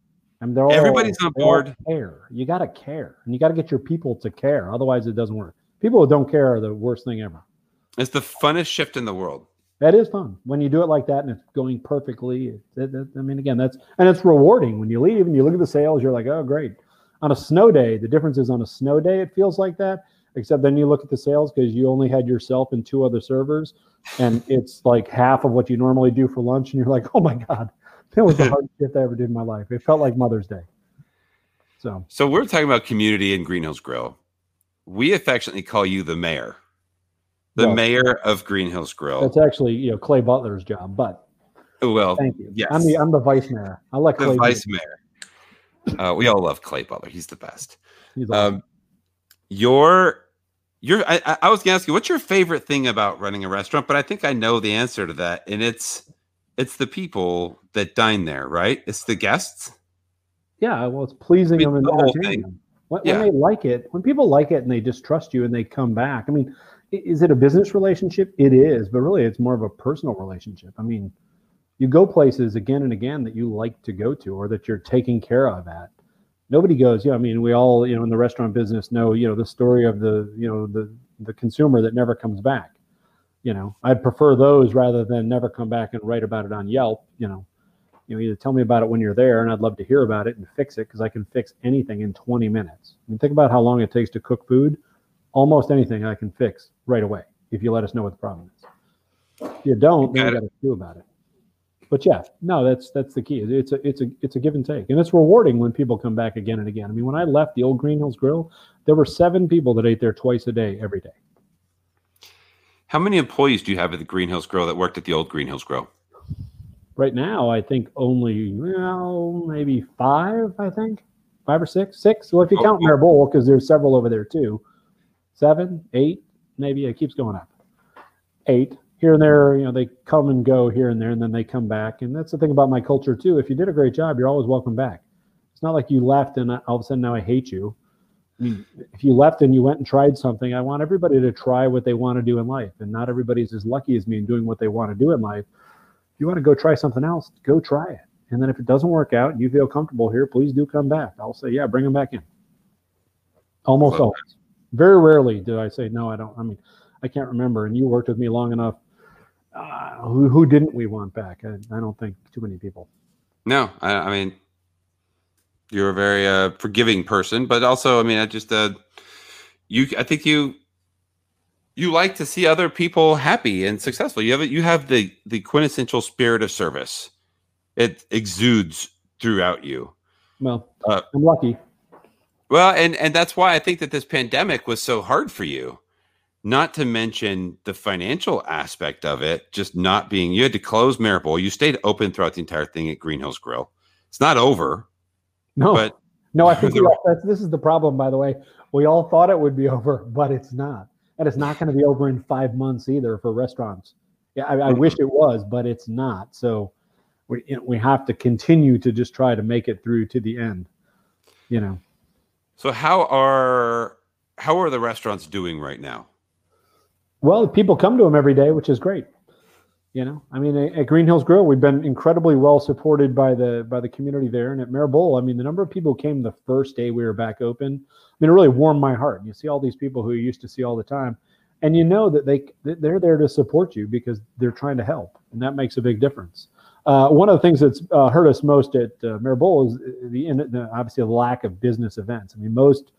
And they're all, everybody's on board. Care. You got to care, and you got to get your people to care. Otherwise, it doesn't work. People who don't care are the worst thing ever. It's the funnest shift in the world. That is fun when you do it like that and it's going perfectly. It, it, I mean, again, that's and it's rewarding when you leave and you look at the sales. You're like, oh, great on a snow day, the difference is on a snow day, it feels like that. Except then you look at the sales because you only had yourself and two other servers, and it's like half of what you normally do for lunch, and you're like, oh my god, that was the [LAUGHS] hardest shift I ever did in my life. It felt like Mother's Day. So, so we're talking about community in Green Hills Grill. We affectionately call you the mayor, the well, mayor of Green Hills Grill. That's actually you know Clay Butler's job, but well, thank you. Yes, I'm the I'm the vice mayor. I like the vice mayor. Uh, we all love Clay Butler. He's the best. He's awesome. um, your your I, I was gonna ask you what's your favorite thing about running a restaurant, but I think I know the answer to that, and it's it's the people that dine there, right? It's the guests. Yeah, well, it's pleasing I mean, them and the entertaining them. When, yeah. when they like it, when people like it and they just trust you and they come back. I mean, is it a business relationship? It is, but really, it's more of a personal relationship. I mean, you go places again and again that you like to go to or that you're taking care of at nobody goes yeah i mean we all you know in the restaurant business know you know the story of the you know the the consumer that never comes back. You know i'd prefer those rather than never come back and write about it on yelp you know. You know either tell me about it when you're there and i'd love to hear about it and fix it because i can fix anything in 20 minutes. I mean think about how long it takes to cook food. Almost anything i can fix right away if you let us know what the problem is. If you don't then you got to do about it but yeah, no, that's that's the key. It's a it's a it's a give and take, and it's rewarding when people come back again and again. I mean, when I left the old Green Hills Grill, there were seven people that ate there twice a day, every day. How many employees do you have at the Green Hills Grill that worked at the old Green Hills Grill? Right now, I think only well, maybe five. I think five or six, six. Well, if you oh, count Mère Bulles, because there's several over there too. Seven, eight, maybe it keeps going up. Eight here and there, you know, they come and go here and there, and then they come back. And that's the thing about my culture too. If you did a great job, you're always welcome back. It's not like you left and all of a sudden now I hate you. I mean, if you left and you went and tried something, I want everybody to try what they want to do in life, and not everybody's as lucky as me in doing what they want to do in life. If you want to go try something else, go try it. And then if it doesn't work out and you feel comfortable here, please do come back. I'll say, yeah, bring them back in. Almost always. Very rarely do I say no. I don't. I mean, I can't remember. And you worked with me long enough uh, who, who didn't we want back? I, I don't think too many people. No, I, I mean, you're a very uh, forgiving person, but also, I mean, I just, uh, you, I think you, you like to see other people happy and successful. You have you have the the quintessential spirit of service. It exudes throughout you. Well, uh, I'm lucky. Well, and and that's why I think that this pandemic was so hard for you not to mention the financial aspect of it, just not being, you had to close Mère Bulles. You stayed open throughout the entire thing at Green Hills Grill. It's not over. No, but no, I [LAUGHS] think all, this is the problem, by the way. We all thought it would be [LAUGHS] over, but it's not. And it's not going to be over in five months either for restaurants. Yeah, I, I mm-hmm. wish it was, but it's not. So we, you know, we have to continue to just try to make it through to the end, you know. So how are how are the restaurants doing right now? Well, people come to them every day, which is great. You know, I mean, at Green Hills Grill, we've been incredibly well supported by the by the community there, and at Mère Bulles, I mean, the number of people who came the first day we were back open, I mean, it really warmed my heart. You see all these people who you used to see all the time, and you know that they they're there to support you because they're trying to help, and that makes a big difference. Uh, one of the things that's uh, hurt us most at uh, is the, the, obviously the lack of business events. I mean, most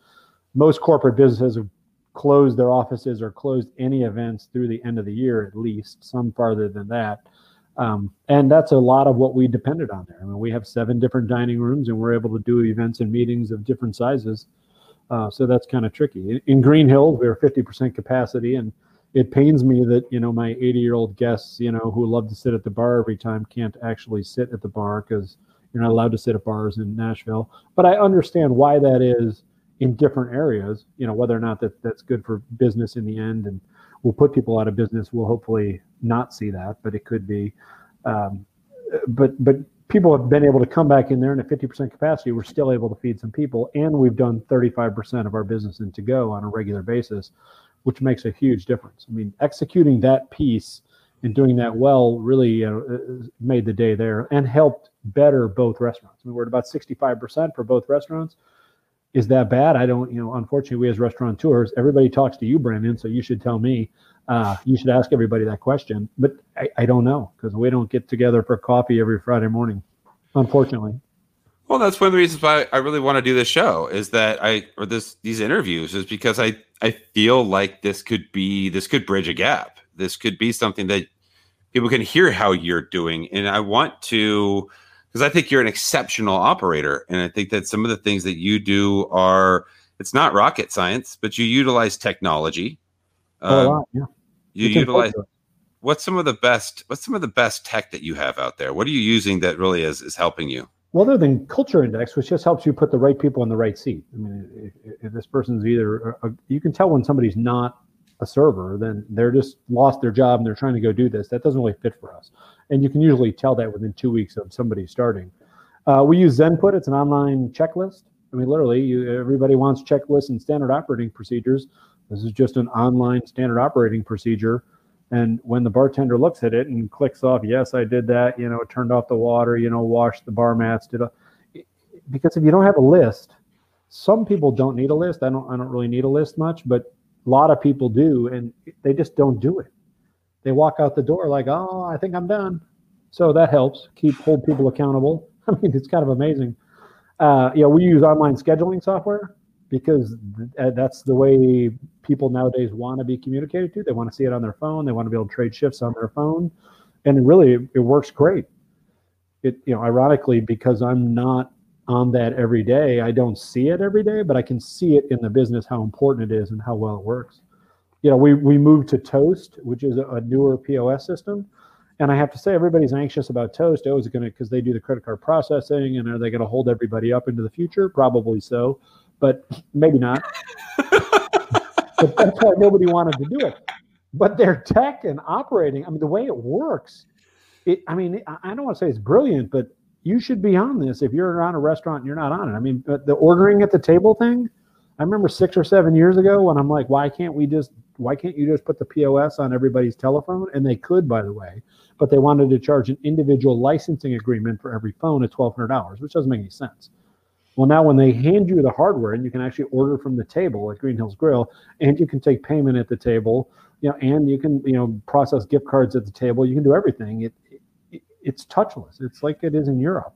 most corporate businesses have closed their offices or closed any events through the end of the year at least, some farther than that. Um, and that's a lot of what we depended on there. I mean, we have seven different dining rooms, and we're able to do events and meetings of different sizes. Uh, so that's kind of tricky. In, in Green Hills, we are 50% capacity, and it pains me that you know my 80 year old guests, you know, who love to sit at the bar every time, can't actually sit at the bar because you're not allowed to sit at bars in Nashville. But I understand why that is in different areas. You know, whether or not that that's good for business in the end, and will put people out of business. We'll hopefully not see that, but it could be. Um, but but people have been able to come back in there and at 50% capacity we're still able to feed some people and we've done 35% of our business in to go on a regular basis which makes a huge difference i mean executing that piece and doing that well really uh, made the day there and helped better both restaurants I mean, we're at about 65% for both restaurants is that bad i don't you know unfortunately we as restaurateurs everybody talks to you brandon so you should tell me uh, you should ask everybody that question, but I, I don't know because we don't get together for coffee every Friday morning, unfortunately. Well, that's one of the reasons why I really want to do this show is that I or this these interviews is because I I feel like this could be this could bridge a gap. This could be something that people can hear how you're doing, and I want to because I think you're an exceptional operator, and I think that some of the things that you do are it's not rocket science, but you utilize technology. Um, lot, yeah. you utilize what's some of the best what's some of the best tech that you have out there? What are you using that really is is helping you? Well other than culture index which just helps you put the right people in the right seat. I mean if, if this person's either a, you can tell when somebody's not a server then they're just lost their job and they're trying to go do this. That doesn't really fit for us. And you can usually tell that within two weeks of somebody starting. Uh, we use zenput. It's an online checklist. I mean literally you, everybody wants checklists and standard operating procedures. This is just an online standard operating procedure. And when the bartender looks at it and clicks off, yes, I did that, you know, turned off the water, you know, washed the bar mats, did a, because if you don't have a list, some people don't need a list. I don't I don't really need a list much, but a lot of people do and they just don't do it. They walk out the door like, "Oh, I think I'm done." So that helps keep hold people accountable. [LAUGHS] I mean, it's kind of amazing. Uh, yeah, we use online scheduling software because th- uh, that's the way people nowadays want to be communicated to. They want to see it on their phone. They want to be able to trade shifts on their phone, and really, it, it works great. It you know, ironically, because I'm not on that every day, I don't see it every day, but I can see it in the business how important it is and how well it works. You know, we we moved to Toast, which is a, a newer POS system. And I have to say, everybody's anxious about Toast. Oh, is it going to because they do the credit card processing, and are they going to hold everybody up into the future? Probably so but maybe not. [LAUGHS] but that's why nobody wanted to do it. But their tech and operating, I mean, the way it works, it, I mean, I don't want to say it's brilliant, but you should be on this if you're around a restaurant and you're not on it. I mean, but the ordering at the table thing, I remember six or seven years ago when I'm like, why can't we just, why can't you just put the POS on everybody's telephone? And they could, by the way, but they wanted to charge an individual licensing agreement for every phone at $1,200, which doesn't make any sense. Well, now when they hand you the hardware and you can actually order from the table at Green Hills Grill, and you can take payment at the table, you know, and you can you know process gift cards at the table. You can do everything. It, it's touchless. It's like it is in Europe.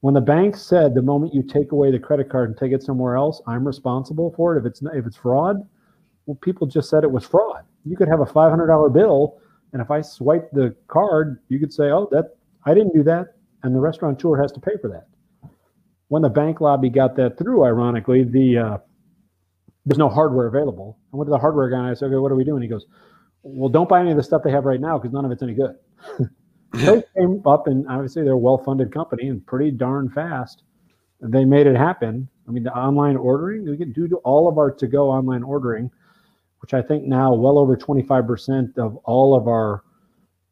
When the bank said the moment you take away the credit card and take it somewhere else, I'm responsible for it. If it's if it's fraud, well, people just said it was fraud. You could have a $500 bill, and if I swipe the card, you could say, "Oh, that I didn't do that," and the restaurateur has to pay for that when the bank lobby got that through, ironically, the uh, there's no hardware available. I went to the hardware guy and I said, okay, what are we doing? He goes, well, don't buy any of the stuff they have right now because none of it's any good. [LAUGHS] they came up and obviously they're a well-funded company and pretty darn fast. They made it happen. I mean, the online ordering, we can do all of our to-go online ordering, which I think now well over 25% of all of our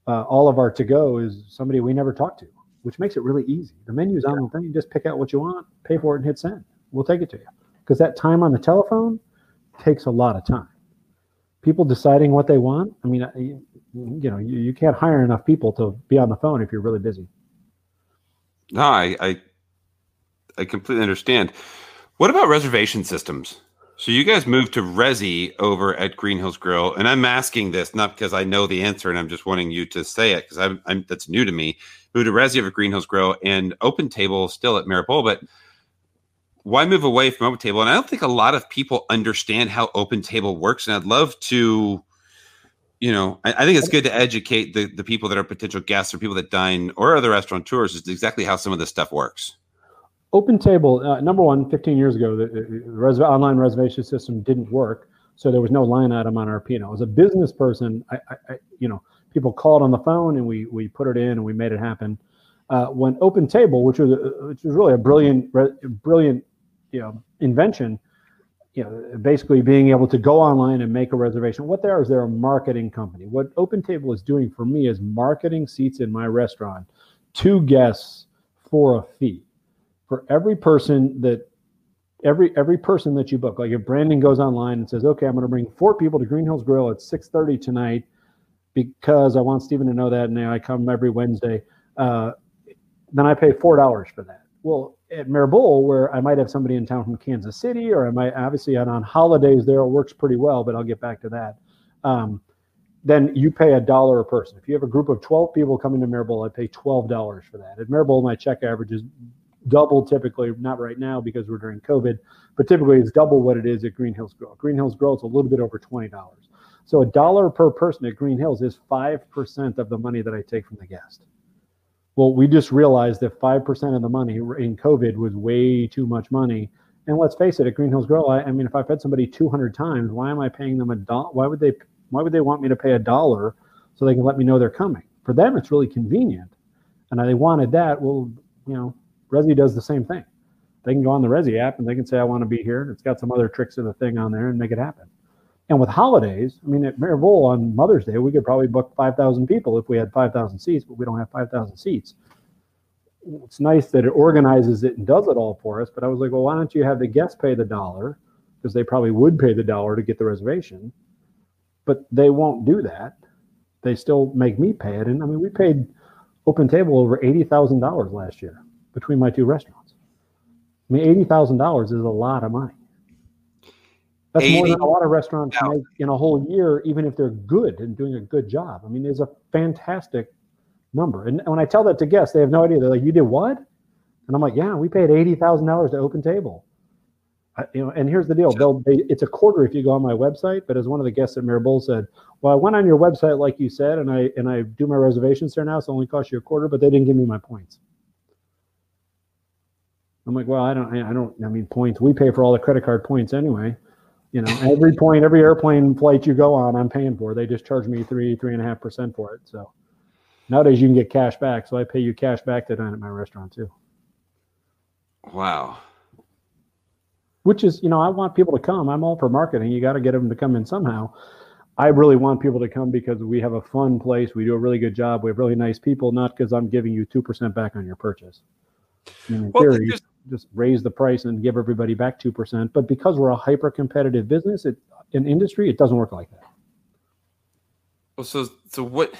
uh, all of our to-go is somebody we never talked to which makes it really easy. The menu's on the thing. You just pick out what you want, pay for it, and hit send. We'll take it to you. Because that time on the telephone takes a lot of time. People deciding what they want. I mean, you, know, you, you can't hire enough people to be on the phone if you're really busy. No, I, I, I completely understand. What about reservation systems? So you guys moved to Resy over at Green Hills Grill, and I'm asking this not because I know the answer, and I'm just wanting you to say it because I'm, I'm, that's new to me. Moved to Resy over Green Hills Grill and Open Table still at Mère Bulles, but why move away from Open Table? And I don't think a lot of people understand how Open Table works, and I'd love to. You know, I, I think it's good to educate the, the people that are potential guests or people that dine or other restaurateurs is exactly how some of this stuff works. Open Table, uh, number one, 15 years ago, the, the res- online reservation system didn't work, so there was no line item on our P&L. As a business person, I, I, I, you know, people called on the phone and we we put it in and we made it happen. Uh, when Open Table, which was a, which was really a brilliant brilliant you know invention, you know, basically being able to go online and make a reservation. What they are is they're a marketing company. What Open Table is doing for me is marketing seats in my restaurant to guests for a fee for every person that every every person that you book like if brandon goes online and says okay i'm going to bring four people to green hills grill at 6.30 tonight because i want stephen to know that and i come every wednesday uh, then i pay four dollars for that well at Mère Bulles, where i might have somebody in town from kansas city or i might obviously on, on holidays there it works pretty well but i'll get back to that um, then you pay a dollar a person if you have a group of 12 people coming to Mère Bulles, i pay $12 for that at Mère Bulles, my check average is double typically, not right now because we're during COVID, but typically it's double what it is at Green Hills Grill. Green Hills Grill is a little bit over $20. So a dollar per person at Green Hills is 5% of the money that I take from the guest. Well, we just realized that 5% of the money in COVID was way too much money. And let's face it, at Green Hills Grill, I, I mean, if I fed somebody 200 times, why am I paying them a dollar? Why would they, why would they want me to pay a dollar so they can let me know they're coming? For them, it's really convenient. And they wanted that. Well, you know, Resy does the same thing. They can go on the Resy app and they can say, I want to be here. And it's got some other tricks of the thing on there and make it happen. And with holidays, I mean, at Mère Bulles on Mother's Day, we could probably book 5,000 people if we had 5,000 seats, but we don't have 5,000 seats. It's nice that it organizes it and does it all for us. But I was like, well, why don't you have the guests pay the dollar? Because they probably would pay the dollar to get the reservation. But they won't do that. They still make me pay it. And I mean, we paid Open Table over $80,000 last year between my two restaurants. I mean, eighty thousand dollars is a lot of money. That's 80, more than a lot of restaurants make in a whole year, even if they're good and doing a good job. I mean, it's a fantastic number. And when I tell that to guests, they have no idea. They're like, "You did what?" And I'm like, "Yeah, we paid eighty thousand dollars to Open Table." I, you know, and here's the deal: they'll they, it's a quarter if you go on my website. But as one of the guests at Mère Bulles said, "Well, I went on your website like you said, and I and I do my reservations there now, so it only costs you a quarter, but they didn't give me my points." I'm like, well, I don't, I don't, I mean, points. We pay for all the credit card points anyway. You know, every point, every airplane flight you go on, I'm paying for. They just charge me three, three and a half percent for it. So nowadays you can get cash back. So I pay you cash back to dine at my restaurant too. Wow. Which is, you know, I want people to come. I'm all for marketing. You got to get them to come in somehow. I really want people to come because we have a fun place. We do a really good job. We have really nice people, not because I'm giving you 2% back on your purchase. in well, theory, just raise the price and give everybody back 2%. But because we're a hyper competitive business, it, in industry, it doesn't work like that. Well, so, so what,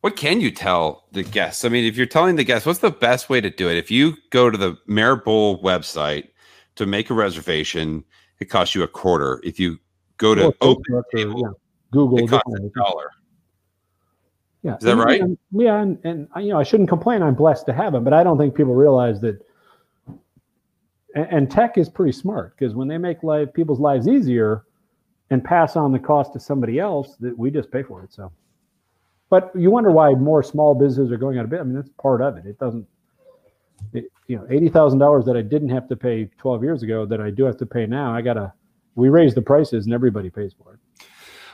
what can you tell the guests? I mean, if you're telling the guests, what's the best way to do it? If you go to the Mère Bulles website to make a reservation, it costs you a quarter. If you go to Open Table, yeah. Google, it costs a dollar. Yeah, is that and, right? And, yeah, and, and you know, I shouldn't complain. I'm blessed to have them, but I don't think people realize that and, and tech is pretty smart because when they make life people's lives easier and pass on the cost to somebody else, that we just pay for it. So, but you wonder why more small businesses are going out of business. I mean, that's part of it. It doesn't, it, you know, eighty thousand dollars that I didn't have to pay twelve years ago that I do have to pay now. I gotta. We raise the prices and everybody pays for it.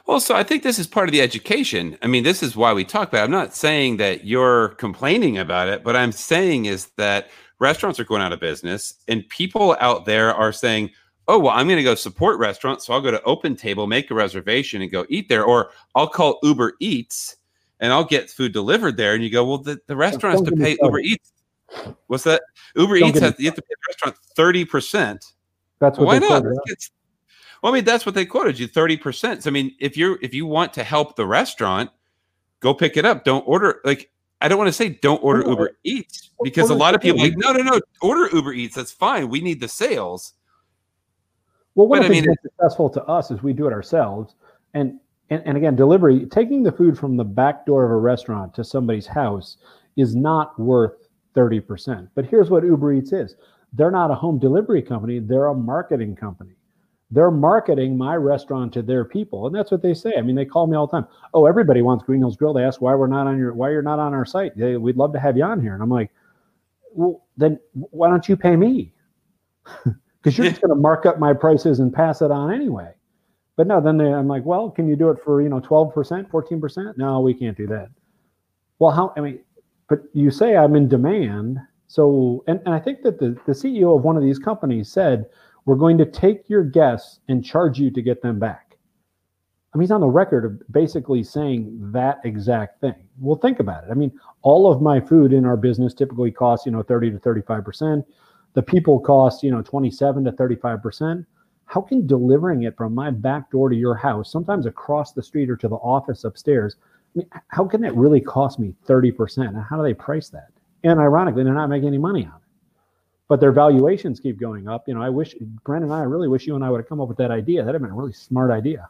Well, so I think this is part of the education. I mean, this is why we talk about. It. I'm not saying that you're complaining about it, but I'm saying is that restaurants are going out of business and people out there are saying oh well i'm going to go support restaurants so i'll go to open table make a reservation and go eat there or i'll call uber eats and i'll get food delivered there and you go well the, the restaurant has to pay uber eats. What's that? Uber Don't eats has you have to pay the restaurant 30% that's what why not? well i mean that's what they quoted you 30% so i mean if you're if you want to help the restaurant go pick it up. Don't order like I don't want to say don't order Uber Eats because a lot of people like no no no order Uber Eats that's fine we need the sales. Well, what I mean, successful to us is we do it ourselves, and, and and again, delivery, taking the food from the back door of a restaurant to somebody's house is not worth thirty percent. But here's what Uber Eats is: they're not a home delivery company; they're a marketing company. They're marketing my restaurant to their people, and that's what they say. I mean, they call me all the time. Oh, everybody wants Green Hills Grill. They ask why we're not on your, why you're not on our site. They, we'd love to have you on here, and I'm like, well, then why don't you pay me? [LAUGHS] because you're just going to mark up my prices and pass it on anyway. But no, then they, I'm like, well, can you do it for you know 12 percent, 14 percent? No, we can't do that. Well, how? I mean, but you say I'm in demand, so and, and I think that the the CEO of one of these companies said we're going to take your guests and charge you to get them back. I mean, he's on the record of basically saying that exact thing. Well, think about it. I mean, all of my food in our business typically costs, you know, 30 to 35 percent the people cost you know 27 to 35 percent how can delivering it from my back door to your house sometimes across the street or to the office upstairs I mean, how can that really cost me 30 percent And how do they price that and ironically they're not making any money on it but their valuations keep going up you know i wish Brent and i really wish you and i would have come up with that idea that'd have been a really smart idea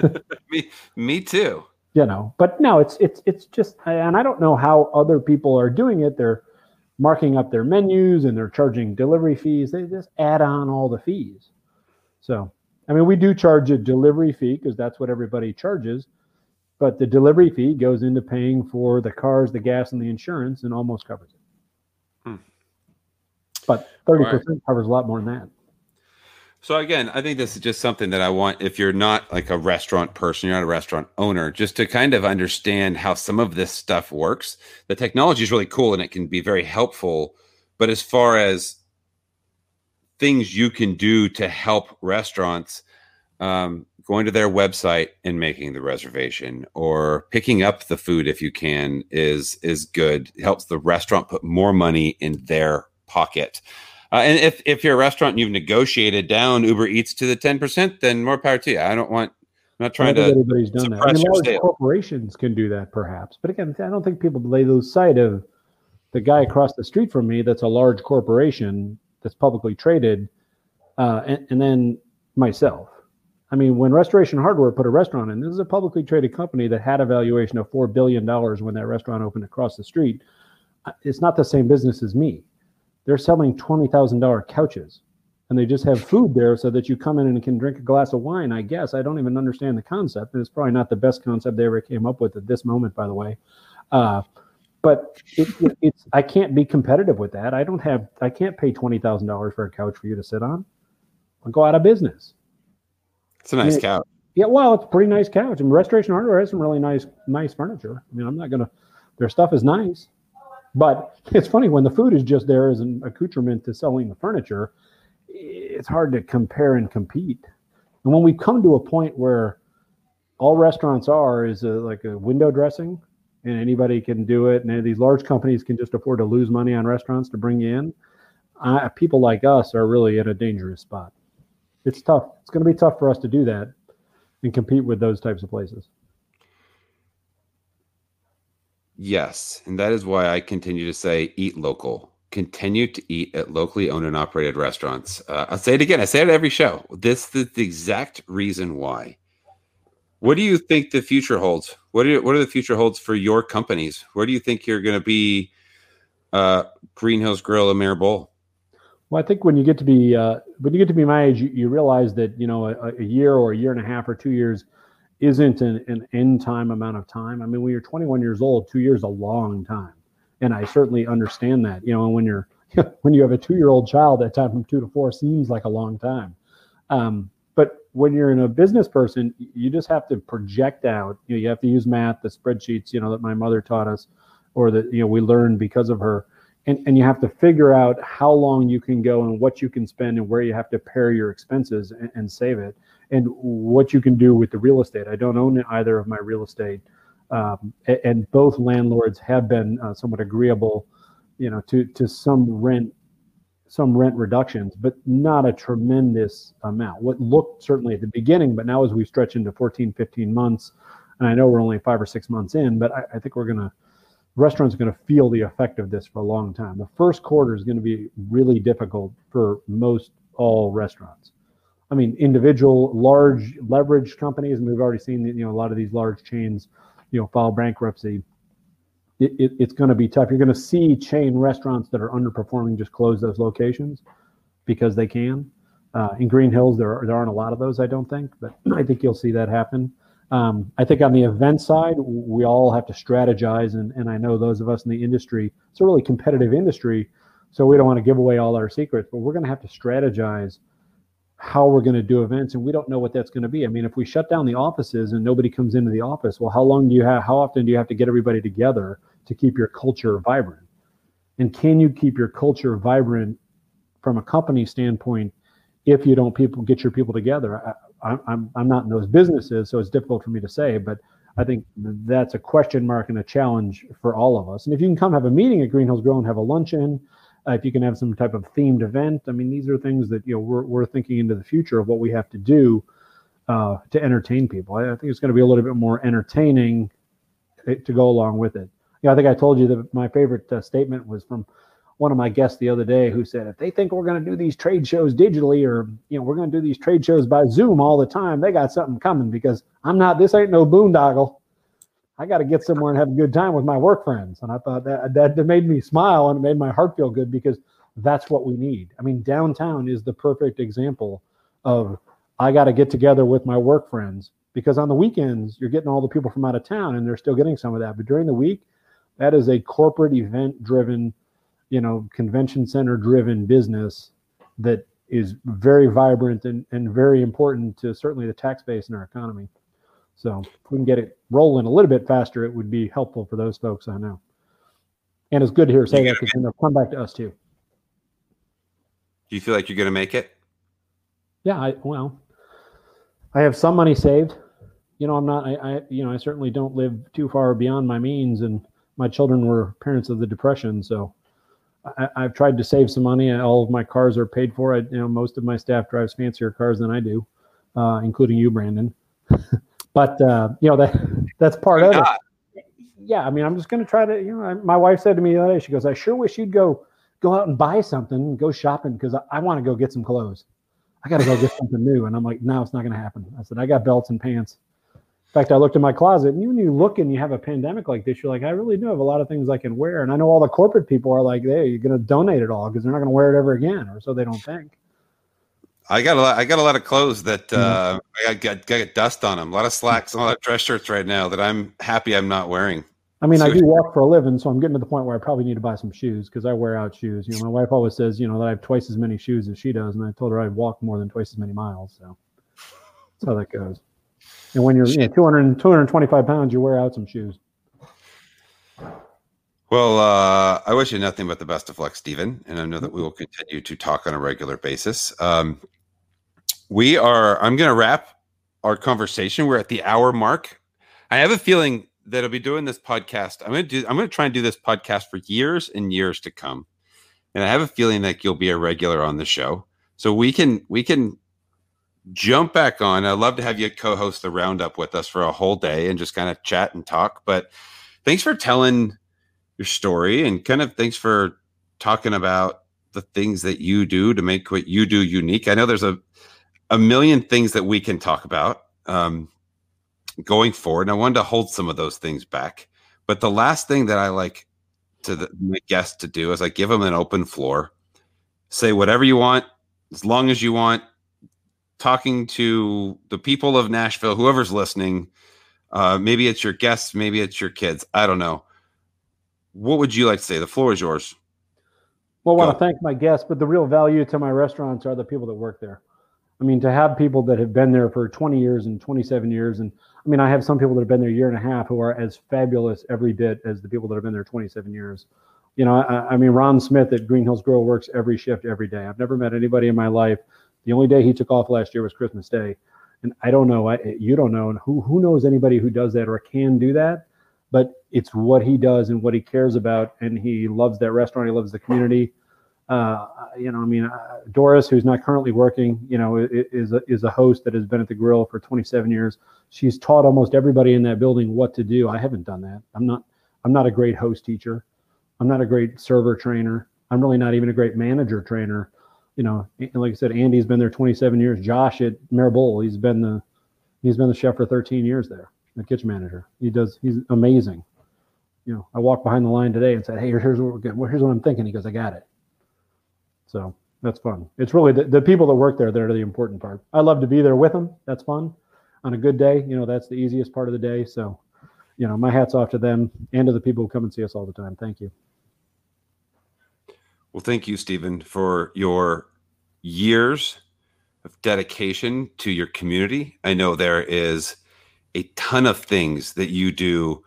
[LAUGHS] me me too you know but no it's it's it's just and i don't know how other people are doing it they're marking up their menus and they're charging delivery fees. They just add on all the fees. So, I mean, we do charge a delivery fee because that's what everybody charges. But the delivery fee goes into paying for the cars, the gas, and the insurance and almost covers it. Hmm. But 30% right. covers a lot more than that. So again, I think this is just something that I want if you're not like a restaurant person, you're not a restaurant owner, just to kind of understand how some of this stuff works. The technology is really cool and it can be very helpful, but as far as things you can do to help restaurants, um, going to their website and making the reservation or picking up the food if you can is is good. It helps the restaurant put more money in their pocket. Uh, and if, if you're a restaurant and you've negotiated down Uber Eats to the 10%, then more power to you. I don't want, I'm not trying to. anybody's done that. I mean, large sale. corporations can do that perhaps. But again, I don't think people lay lose sight of the guy across the street from me that's a large corporation that's publicly traded, uh, and, and then myself. I mean, when Restoration Hardware put a restaurant in, this is a publicly traded company that had a valuation of $4 billion when that restaurant opened across the street. It's not the same business as me they're selling $20,000 couches and they just have food there so that you come in and can drink a glass of wine. I guess I don't even understand the concept. And it's probably not the best concept they ever came up with at this moment, by the way. Uh, but it, it, it's I can't be competitive with that. I don't have I can't pay twenty thousand dollars for a couch for you to sit on. I'll go out of business. It's a nice couch. Yeah, well, it's a pretty nice couch. And Restoration Hardware has some really nice nice furniture. I mean, I'm not gonna their stuff is nice. But [LAUGHS] it's funny when the food is just there as an accoutrement to selling the furniture, it's hard to compare and compete. And when we come to a point where all restaurants are is a, like a window dressing and anybody can do it and these large companies can just afford to lose money on restaurants to bring you in uh, people like us are really in a dangerous spot it's tough it's going to be tough for us to do that and compete with those types of places Yes. And that is why I continue to say eat local. Continue to eat at locally owned and operated restaurants. Uh, I'll say it again. I say it every show. This is the exact reason why. What do you think the future holds? What are what are the future holds for your companies? Where do you think you're going to be? Uh, Green Hills Grill and Mère Bulles. Well, I think when you get to be uh, when you get to be my age, you, you realize that you know a, a, year or a year and a half or two years isn't an, an end time amount of time. I mean, when you're 21 years old, two years a long time, and I certainly understand that. You know, when you're [LAUGHS] when you have a two year old child, that time from two to four seems like a long time. Um, but when you're in a business person, you just have to project out. You know, you have to use math, the spreadsheets, you know, that my mother taught us, or that you know we learned because of her. And, and you have to figure out how long you can go and what you can spend and where you have to pare your expenses and, and save it and what you can do with the real estate. I don't own either of my real estate, um, and both landlords have been uh, somewhat agreeable, you know, to to some rent some rent reductions, but not a tremendous amount. What looked certainly at the beginning, but now as we stretch into 14, 15 months, and I know we're only five or six months in, but I, I think we're going to, restaurants are going to feel the effect of this for a long time. The first quarter is going to be really difficult for most all restaurants. I mean, individual large leverage companies, and we've already seen you know a lot of these large chains, you know, file bankruptcy. It, it, it's going to be tough. You're going to see chain restaurants that are underperforming just close those locations because they can. Uh, in Green Hills, there are, there aren't a lot of those, I don't think, but [CLEARS THROAT] I think you'll see that happen. Um, I think on the event side, we all have to strategize, and, and I know those of us in the industry, it's a really competitive industry, so we don't want to give away all our secrets, but we're going to have to strategize how we're going to do events, and we don't know what that's going to be. I mean, if we shut down the offices and nobody comes into the office, well, how long do you have? How often do you have to get everybody together to keep your culture vibrant? And can you keep your culture vibrant from a company standpoint if you don't people get your people together? I, I'm I'm not in those businesses, so it's difficult for me to say, but I think that's a question mark and a challenge for all of us. And if you can come have a meeting at Green Hills Grill and have a luncheon uh, if you can have some type of themed event. I mean, these are things that you know we're we're thinking into the future of what we have to do uh, to entertain people. I, I think it's going to be a little bit more entertaining to, to go along with it. You know, I think I told you that my favorite uh, statement was from one of my guests the other day who said if they think we're going to do these trade shows digitally or you know we're going to do these trade shows by zoom all the time they got something coming because i'm not this ain't no boondoggle I got to get somewhere and have a good time with my work friends. And I thought that, that made me smile and it made my heart feel good because that's what we need. I mean, downtown is the perfect example of I got to get together with my work friends because on the weekends you're getting all the people from out of town and they're still getting some of that. But during the week, that is a corporate event driven, you know, convention center driven business that is very vibrant and, and very important to certainly the tax base in our economy. So if we can get it rolling a little bit faster, it would be helpful for those folks. I know. And it's good to hear say that because they'll come back to us too. Do you feel like you're going to make it? Yeah, I well, I have some money saved. You know, I'm not. I, I you know, I certainly don't live too far beyond my means, and my children were parents of the depression, so I, have tried to save some money. All of my cars are paid for. I, you know, most of my staff drives fancier cars than I do, uh, including you, Brandon. [LAUGHS] but uh, you know that that's part of it. Yeah, I mean, I'm just going to try to. You know, I, my wife said to me the other day, she goes, "I sure wish you'd go go out and buy something, go shopping because I, I want to go get some clothes. I got to go get something new." And I'm like, "No, it's not going to happen." I said, "I got belts and pants." Fact, I looked in my closet, and when you look and you have a pandemic like this, you're like, I really do have a lot of things I can wear. And I know all the corporate people are like, "Hey, you're going to donate it all because they're not going to wear it ever again," or so they don't think. I got a lot. I got a lot of clothes that mm-hmm. uh, I got, got, got dust on them. A lot of slacks and a lot of dress shirts right now that I'm happy I'm not wearing. I mean, so, I do walk for a living, so I'm getting to the point where I probably need to buy some shoes because I wear out shoes. You know, my wife always says, you know, that I have twice as many shoes as she does, and I told her I walk more than twice as many miles. So that's how that goes. And when you're you know, 200, 225 pounds, you wear out some shoes. Well, uh, I wish you nothing but the best of luck, Stephen, and I know that we will continue to talk on a regular basis. Um, we are i'm going to wrap our conversation. We're at the hour mark. I have a feeling that i'll be doing this podcast i'm going to do i'm going to try and do this podcast for years and years to come. And i have a feeling that you'll be a regular on the show. So we can we can jump back on i'd love to have you co-host the roundup with us for a whole day and just kind of chat and talk but thanks for telling your story and kind of thanks for talking about the things that you do to make what you do unique i know there's a a million things that we can talk about um, going forward. And I wanted to hold some of those things back. But the last thing that I like to the, my guests to do is I give them an open floor. Say whatever you want, as long as you want. Talking to the people of Nashville, whoever's listening, uh, maybe it's your guests, maybe it's your kids. I don't know. What would you like to say? The floor is yours. Well, I want to thank my guests, but the real value to my restaurants are the people that work there. I mean, to have people that have been there for 20 years and 27 years, and I mean, I have some people that have been there a year and a half who are as fabulous every bit as the people that have been there 27 years. You know, I, I mean, Ron Smith at Green Hills Grill works every shift every day. I've never met anybody in my life. The only day he took off last year was Christmas Day, and I don't know. I, you don't know, and who who knows anybody who does that or can do that? But it's what he does and what he cares about, and he loves that restaurant. He loves the community uh, you know, I mean, uh, Doris, who's not currently working, you know, is a, is a host that has been at the grill for 27 years. She's taught almost everybody in that building what to do. I haven't done that. I'm not. I'm not a great host teacher. I'm not a great server trainer. I'm really not even a great manager trainer. You know, like I said, Andy's been there 27 years. Josh at Mère Bulles, he's been the he's been the chef for 13 years there, the kitchen manager. He does he's amazing. You know, I walked behind the line today and said, "Hey, here's what we're getting. Well, Here's what I'm thinking." He goes, "I got it." So that's fun. It's really the, the people that work there that are the important part. I love to be there with them. That's fun. On a good day, you know, that's the easiest part of the day. So, you know, my hat's off to them and to the people who come and see us all the time. Thank you. Well, thank you, Stephen, for your years of dedication to your community. I know there is a ton of things that you do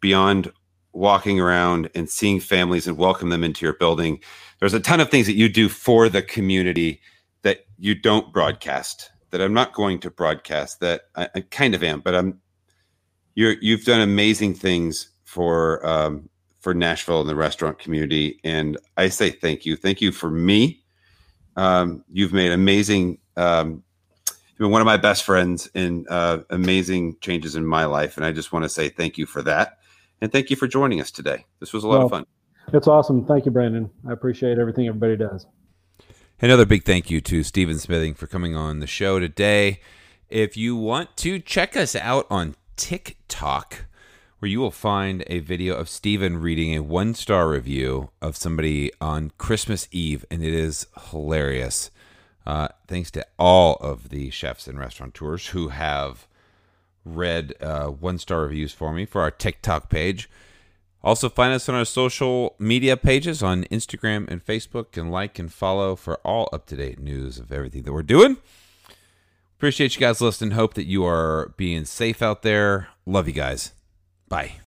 beyond walking around and seeing families and welcome them into your building. There's a ton of things that you do for the community that you don't broadcast, that I'm not going to broadcast, that I, I kind of am, but I'm you're you've done amazing things for um, for Nashville and the restaurant community. And I say thank you. Thank you for me. Um, you've made amazing, um, you've been one of my best friends and uh, amazing changes in my life. And I just want to say thank you for that. And thank you for joining us today. This was a lot well, of fun. It's awesome. Thank you, Brandon. I appreciate everything everybody does. Another big thank you to Stephen Smithing for coming on the show today. If you want to check us out on TikTok, where you will find a video of Steven reading a one star review of somebody on Christmas Eve, and it is hilarious. Uh, thanks to all of the chefs and restaurateurs who have read uh, one star reviews for me for our TikTok page. Also, find us on our social media pages on Instagram and Facebook, and like and follow for all up to date news of everything that we're doing. Appreciate you guys listening. Hope that you are being safe out there. Love you guys. Bye.